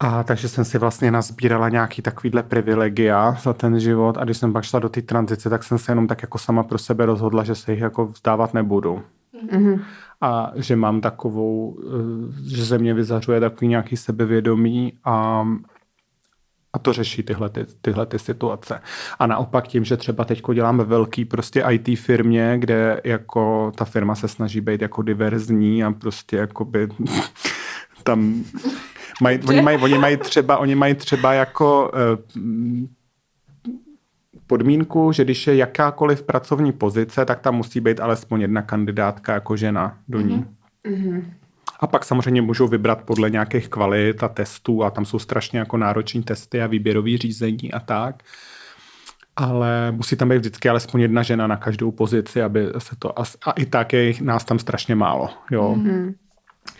A takže jsem si vlastně nazbírala nějaký takovýhle privilegia za ten život a když jsem pak šla do té tranzice, tak jsem se jenom tak jako sama pro sebe rozhodla, že se jich jako vzdávat nebudu. Mm-hmm. A že mám takovou, eh, že ze mě vyzařuje takový nějaký sebevědomí a, a to řeší tyhle, ty, tyhle ty situace. A naopak tím, že třeba teď děláme velký prostě IT firmě, kde jako ta firma se snaží být jako diverzní a prostě jakoby tam Maj, oni, mají, oni mají třeba, oni mají třeba jako uh, podmínku, že když je jakákoliv pracovní pozice, tak tam musí být alespoň jedna kandidátka jako žena do ní. Mm-hmm. A pak samozřejmě můžou vybrat podle nějakých kvalit a testů a tam jsou strašně jako nároční testy a výběrový řízení a tak. Ale musí tam být vždycky alespoň jedna žena na každou pozici, aby se to... A, a i tak je nás tam strašně málo, jo. Mm-hmm.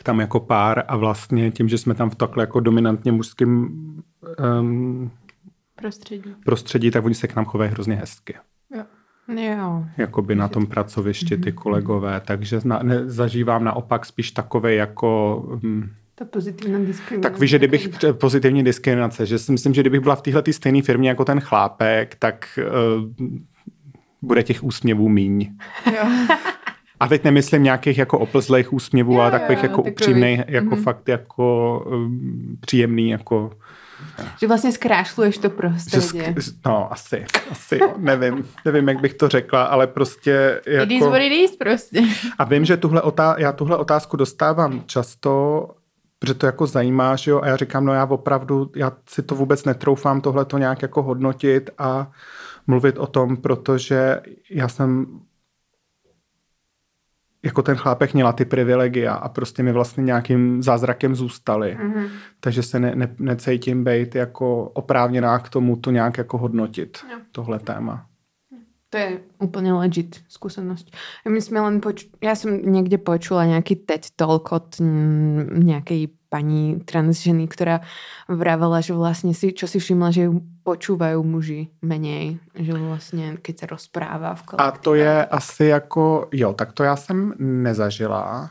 Tam jako pár a vlastně tím, že jsme tam v takhle jako dominantně mužským um, prostředí. prostředí, tak oni se k nám chovají hrozně hezky. Jo. Jo. Jakoby na tom pracovišti ty mhm. kolegové, takže na, ne, zažívám naopak spíš takové jako... Hm, ta pozitivní diskriminace. Tak víš, že kdybych, pozitivní diskriminace, že si myslím, že kdybych byla v téhle stejné firmě jako ten chlápek, tak uh, bude těch úsměvů míň. Jo. A teď nemyslím nějakých jako oplzlých úsměvů, jo, ale takových jo, jako upřímných, jako mm-hmm. fakt jako um, příjemný, jako že vlastně zkrášluješ to prostředí. Sk- no, asi, asi, nevím, nevím, jak bych to řekla, ale prostě jako... It is what it is prostě. A vím, že tuhle otá- já tuhle otázku dostávám často, protože to jako zajímá, že jo, a já říkám, no já opravdu, já si to vůbec netroufám tohle to nějak jako hodnotit a mluvit o tom, protože já jsem jako ten chlápek měla ty privilegia a prostě mi vlastně nějakým zázrakem zůstaly. Mm-hmm. Takže se ne, ne, necítím být jako oprávněná k tomu to nějak jako hodnotit, no. tohle téma. To je úplně legit skúsenosť. My sme len poč- ja som niekde počula nejaký TED Talk od nejakej pani transženy, ktorá vravela, že vlastne si, čo si všimla, že počúvajú muži menej, že vlastně, keď se rozprává v kolektivě. A to je asi jako, jo, tak to já jsem nezažila.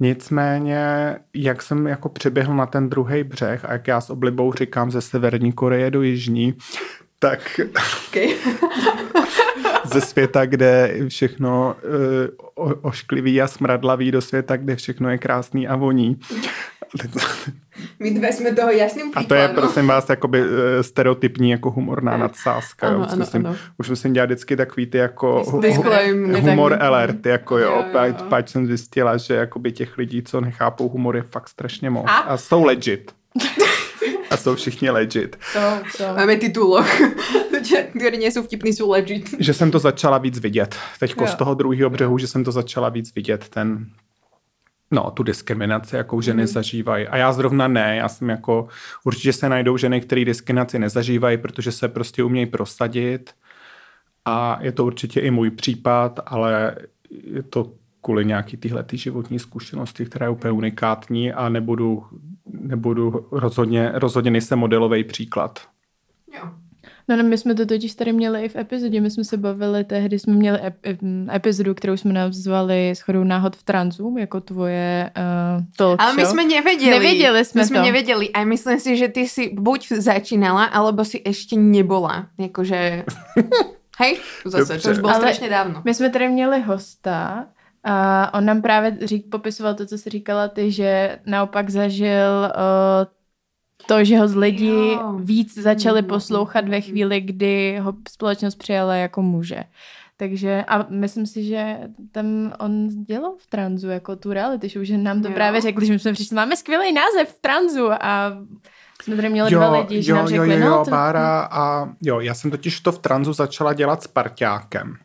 Nicméně, jak jsem jako přeběhl na ten druhý břeh a jak já s oblibou říkám ze Severní Koreje do Jižní, tak okay. ze světa, kde všechno uh, ošklivý a smradlavý do světa, kde všechno je krásný a voní. My dvě jsme toho jasným příkladem. A to je prosím vás jakoby eh, stereotypní jako humorná nadsázka. Ano, ano, myslím, ano. Už musím dělat vždycky takový ty jako hu- humor alert, jako jo, jo, jo, jo. Páč jsem zjistila, že jakoby těch lidí, co nechápou humor, je fakt strašně moc. A, a jsou legit. A jsou všichni legit. So, so. Máme titulok. které nejsou vtipný, jsou legit. Že jsem to začala víc vidět. Teďko z toho druhého břehu, že jsem to začala víc vidět, ten, No, tu diskriminaci, jakou ženy mm. zažívají. A já zrovna ne, já jsem jako, určitě se najdou ženy, které diskriminaci nezažívají, protože se prostě umějí prosadit. A je to určitě i můj případ, ale je to kvůli nějaký tyhle ty životní zkušenosti, která je úplně unikátní a nebudu, nebudu rozhodně, rozhodně nejsem modelový příklad. Jo. No, no, my jsme to totiž tady měli i v epizodě. My jsme se bavili, tehdy jsme měli ep- epizodu, kterou jsme nazvali shodou náhod v transu, jako tvoje uh, talk Ale my jsme nevěděli. Nevěděli jsme My jsme to. nevěděli a myslím si, že ty si buď začínala, alebo si ještě nebola. Jakože... Hej, zase, to už bylo strašně dávno. My jsme tady měli hosta, a on nám právě řík, popisoval to, co jsi říkala ty, že naopak zažil uh, to, že ho z lidi jo. víc začali poslouchat ve chvíli, kdy ho společnost přijala jako muže. Takže a myslím si, že tam on dělal v tranzu jako tu reality show, že nám to jo. právě řekli, že my jsme přišli, máme skvělý název v tranzu a jsme tady měli jo, dva lidi, že jo, nám řekli, jo, jo, no to... Bára a jo, já jsem totiž to v tranzu začala dělat s parťákem.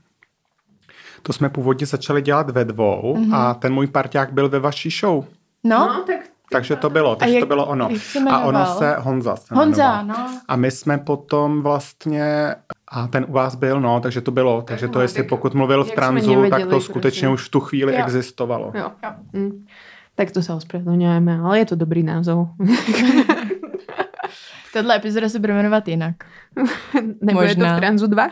To jsme původně začali dělat ve dvou mm-hmm. a ten můj parťák byl ve vaší show. No, no tak takže to bylo, takže jak, to bylo ono. A ono se Honza se Honza, no. A my jsme potom vlastně, a ten u vás byl, no, takže to bylo, takže to, no, jestli pokud mluvil v tranzu, tak to skutečně už v tu chvíli jo. existovalo. Jo. Jo. Hm. Tak to se ospravedlňujeme, ale je to dobrý názov. Tohle epizoda se bude jmenovat jinak. Nebo je to v tranzu 2?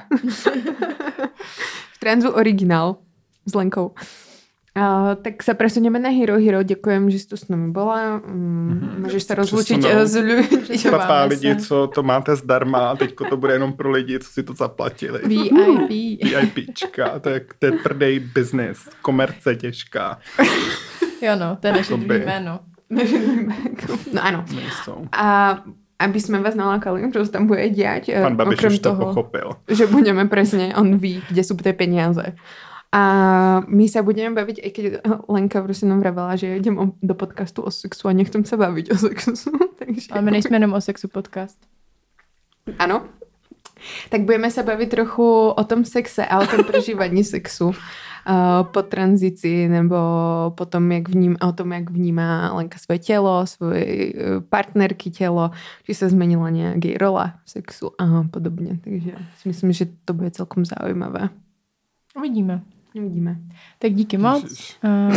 v tranzu originál s Lenkou. Uh, tak se presuneme na Hero Hero. Děkujem, že jsi tu s námi byla. Mm, můžeš se rozlučit s lidmi. Papá lidi, co to máte zdarma teď to bude jenom pro lidi, co si to zaplatili. VIP. VIPčka, to je, to je tvrdý business. Komerce těžká. jo no, to je naše druhé jméno. no ano. Nejsou. A aby jsme vás nalákali, co se tam bude dělat. Pan Babiš už to toho, pochopil. Že budeme přesně, on ví, kde jsou ty peníze. A my sa budeme baviť, aj keď Lenka prostě nám vravela, že idem do podcastu o sexu a nechcem sa baviť o sexu. Takže... Ale my nejsme jenom o sexu podcast. Ano. Tak budeme se bavit trochu o tom sexe a o tom prožívání sexu uh, po tranzici nebo po tom, jak vním, o tom, jak vnímá Lenka svoje tělo, svoje uh, partnerky tělo, či se změnila nějak její rola v sexu a podobně. Takže si myslím, že to bude celkom zaujímavé. Uvidíme. Uvidíme. Tak díky moc. Uh...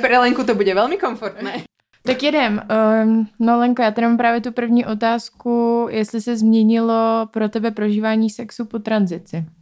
Pro Lenku to bude velmi komfortné. Tak jedem. Um, no Lenko, já tady mám právě tu první otázku, jestli se změnilo pro tebe prožívání sexu po tranzici.